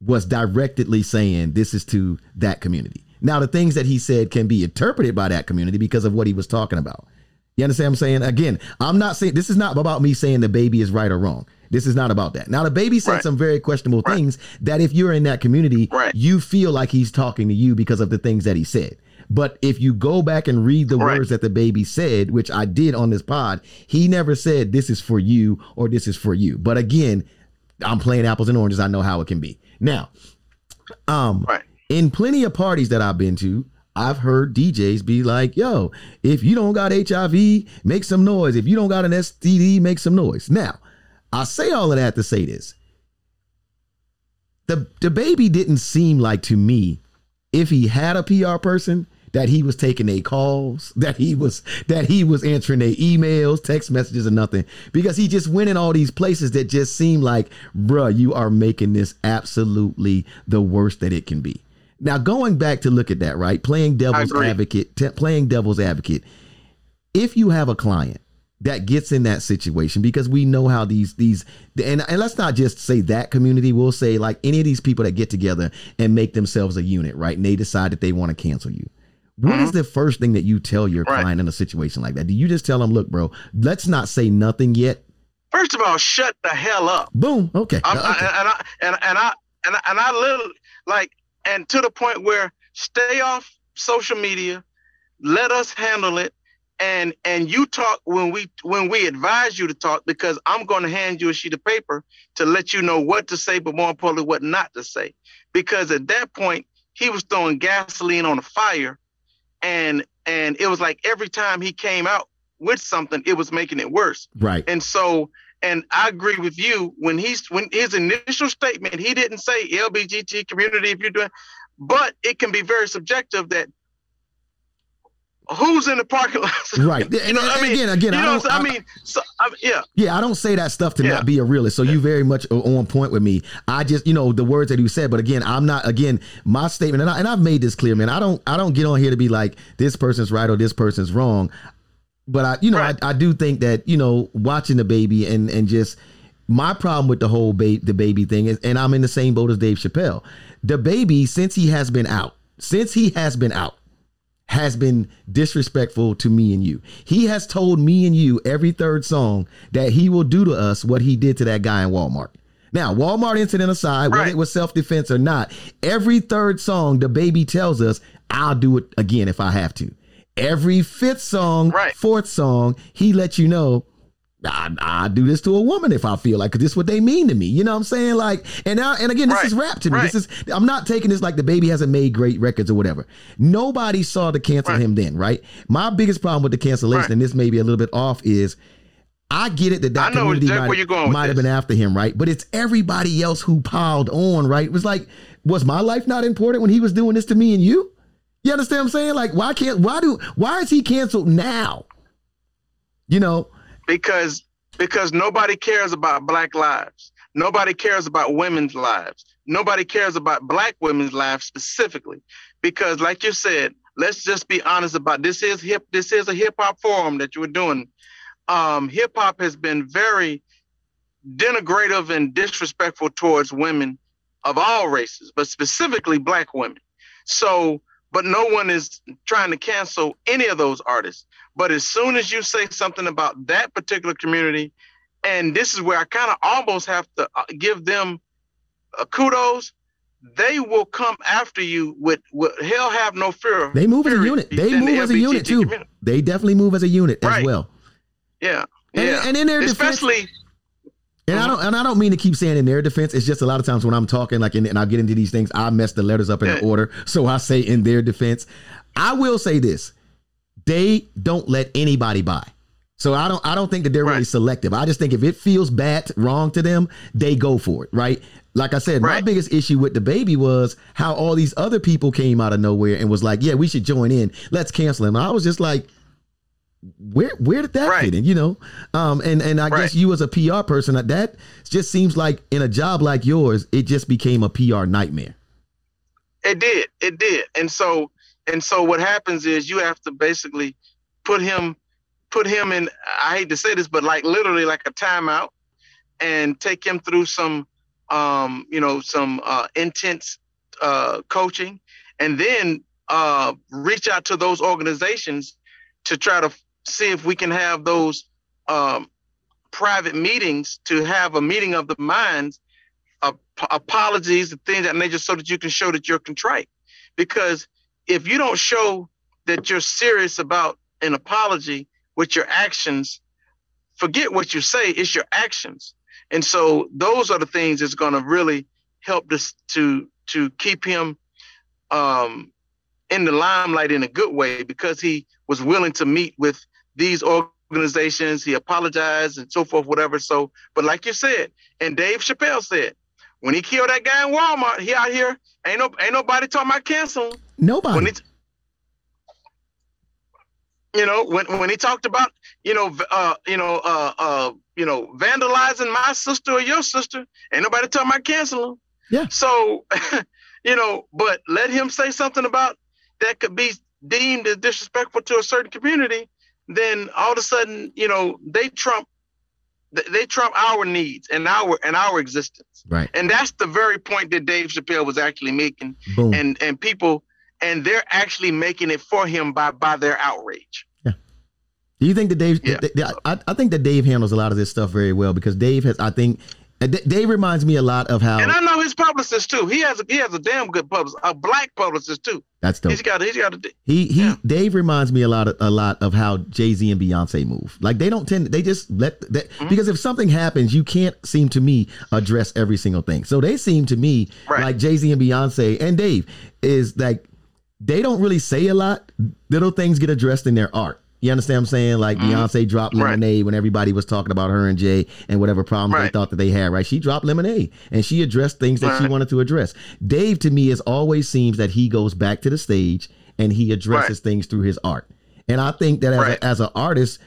was directly saying this is to that community. Now, the things that he said can be interpreted by that community because of what he was talking about. You understand what I'm saying? Again, I'm not saying this is not about me saying DaBaby is right or wrong. This is not about that. Now, DaBaby said Right. some very questionable Right. things that if you're in that community, Right. you feel like he's talking to you because of the things that he said. But if you go back and read the words that DaBaby said, which I did on this pod, he never said this is for you or this is for you. But again, I'm playing apples and oranges. I know how it can be. Now, um, in plenty of parties that I've been to, I've heard DJs be like, yo, if you don't got HIV, make some noise. If you don't got an STD, make some noise. Now, I say all of that to say this. The DaBaby didn't seem like to me, if he had a PR person, that he was taking their calls, that he was that he was answering their emails, text messages, or nothing. Because he just went in all these places that just seem like, bruh, you are making this absolutely the worst that it can be. Now, going back to look at that, right? Playing devil's advocate, t- playing devil's advocate. If you have a client that gets in that situation, because we know how these these and, and let's not just say that community, we'll say like any of these people that get together and make themselves a unit, right? And they decide that they want to cancel you. What mm-hmm. is the first thing that you tell your right. client in a situation like that? Do you just tell them, look, bro, let's not say nothing yet? First of all, shut the hell up. Boom. Okay. okay. I, and, I, and, and I and I, and I literally like and to the point where stay off social media, let us handle it, and and you talk when we when we advise you to talk because I'm going to hand you a sheet of paper to let you know what to say, but more importantly, what not to say. Because at that point, he was throwing gasoline on a fire, and and it was like every time he came out with something, it was making it worse. Right. And so and I agree with you when he's when his initial statement, he didn't say LBGT community if you're doing, but it can be very subjective that who's in the parking lot. right. You know, I mean, again, again, I, don't, I, I mean, so I, yeah, yeah. I don't say that stuff to yeah. not be a realist. So you very much on point with me. I just, you know, the words that you said, but again, I'm not. Again, my statement, and, I, and I've made this clear, man. I don't, I don't get on here to be like this person's right or this person's wrong. But I, you know, right. I, I do think that you know, watching DaBaby and and just my problem with the whole ba- baby thing is, and I'm in the same boat as Dave Chappelle. DaBaby, since he has been out, since he has been out, has been disrespectful to me and you. He has told me and you every third song that he will do to us what he did to that guy in Walmart. Now, Walmart incident aside, right. whether it was self defense or not, every third song, DaBaby tells us, I'll do it again if I have to. Every fifth song, right. fourth song, he lets you know I, I do this to a woman if I feel like, cause this is what they mean to me. You know what I'm saying? Like, and now, and again, this right. is rap to me. Right. This is, I'm not taking this like DaBaby hasn't made great records or whatever. Nobody saw to cancel right. him then, right? My biggest problem with the cancellation, and this may be a little bit off, is I get it that that community might, might have been after him, right? But it's everybody else who piled on, right? It was like, was my life not important when he was doing this to me and you? You understand what I'm saying? Like, why can't, why do, why is he canceled now? You know, because because nobody cares about black lives. Nobody cares about women's lives. Nobody cares about black women's lives specifically. Because like you said, let's just be honest about this is hip this is a hip hop forum that you were doing. Um, hip hop has been very denigrative and disrespectful towards women of all races, but specifically black women. So, but no one is trying to cancel any of those artists. But as soon as you say something about that particular community, and this is where I kind of almost have to uh, give them uh, kudos, they will come after you with, with hell have no fear. They move as a unit. They move the as a unit too. Community. They definitely move as a unit right. as well. Yeah. And, yeah. and in their especially. Defense, and I don't and I don't mean to keep saying in their defense. It's just a lot of times when I'm talking, like, in, and I get into these things, I mess the letters up in the order. So I say in their defense. I will say this: they don't let anybody buy. So I don't I don't think that they're right. really selective. I just think if it feels bad, wrong to them, they go for it, right? Like I said, right. my biggest issue with DaBaby was how all these other people came out of nowhere and was like, "Yeah, we should join in. Let's cancel him." I was just like, "Where where did that right. fit in?" You know, um, and and I right. guess you as a PR person, that just seems like in a job like yours, it just became a PR nightmare. It did, it did, and so and so what happens is you have to basically put him put him in I hate to say this, but like literally like a timeout and take him through some um, you know, some uh, intense uh, coaching and then uh, reach out to those organizations to try to see if we can have those um, private meetings to have a meeting of the minds, apologies and things that nature so that you can show that you're contrite. Because if you don't show that you're serious about an apology with your actions, forget what you say, it's your actions. And so those are the things that's going to really help us to to keep him um, in the limelight in a good way because he was willing to meet with these organizations. He apologized and so forth, whatever. So, but like you said, and Dave Chappelle said, when he killed that guy in Walmart, he out here ain't no ain't nobody talking about canceling. Nobody. When he, you know, when when he talked about, you know, uh, you know, uh, uh, you know, vandalizing my sister or your sister, ain't nobody talking about canceling. Yeah. So, you know, but let him say something about that could be deemed as disrespectful to a certain community, then all of a sudden, you know, they trump they trump our needs and our and our existence. Right. And that's the very point that Dave Chappelle was actually making. Boom. And and people and they're actually making it for him by by their outrage. Yeah. Do you think that Dave? Yeah. th- th- I, I think that Dave handles a lot of this stuff very well because Dave has. I think Dave reminds me a lot of how. And I know his publicist too. He has a, he has a damn good publicist, a black publicist too. that's dope. He's got he's got a He he Yeah. Dave reminds me a lot of a lot of how Jay Z and Beyonce move. Like they don't tend they just let that Mm-hmm. because if something happens, you can't seem to me address every single thing. So they seem to me Right. like Jay Z and Beyonce and Dave is like they don't really say a lot. Little things get addressed in their art. You understand what I'm saying? Like Beyonce dropped Mm-hmm. Right. Lemonade when everybody was talking about her and Jay and whatever problems they thought that they had, right? She dropped Lemonade and she addressed things that she wanted to address. Dave to me is always seems that he goes back to the stage and he addresses things through his art. And I think that as, Right. a, as an artist,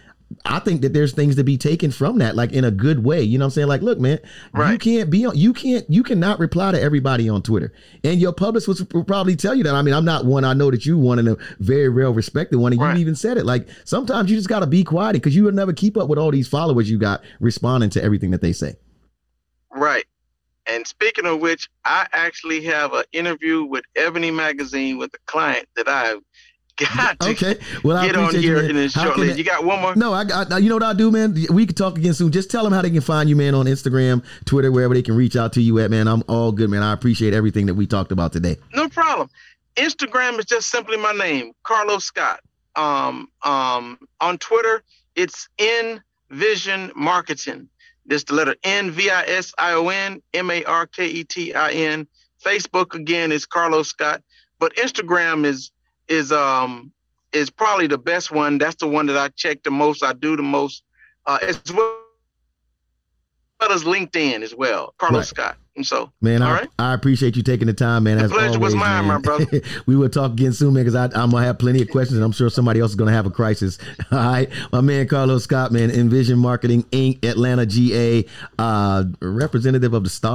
I think that there's things to be taken from that, like in a good way. You know what I'm saying? Like, look, man, you can't be on, you can't, you cannot reply to everybody on Twitter. And your publicist will probably tell you that. I mean, I'm not one, I know that you one and a very well respected one, and Right. you even said it. Like, sometimes you just got to be quiet because you will never keep up with all these followers you got responding to everything that they say. Right. And speaking of which, I actually have an interview with Ebony Magazine with a client that I've got to Okay. Well, I get on appreciate you, here man. in shortly. You got one more? No, I got. You know what I do, man. We can talk again soon. Just tell them how they can find you, man, on Instagram, Twitter, wherever they can reach out to you at, man. I'm all good, man. I appreciate everything that we talked about today. No problem. Instagram is just simply my name, Carlos Scott. Um, um, on Twitter, it's N Vision Marketing. Just the letter N V I S I O N M A R K E T I N. Facebook again is Carlos Scott, but Instagram is is um is probably the best one. That's the one that I check the most. I do the most, uh, as well as LinkedIn as well. Carlos Right. Scott. And so, Man, All I, right. I appreciate you taking the time, man. The as pleasure was always, mine, man. my brother. we will talk again soon, man, because I'm gonna have plenty of questions, and I'm sure somebody else is gonna have a crisis. All right, my man Carlos Scott, man, Envision Marketing Inc., Atlanta, GA, uh, representative of the Star.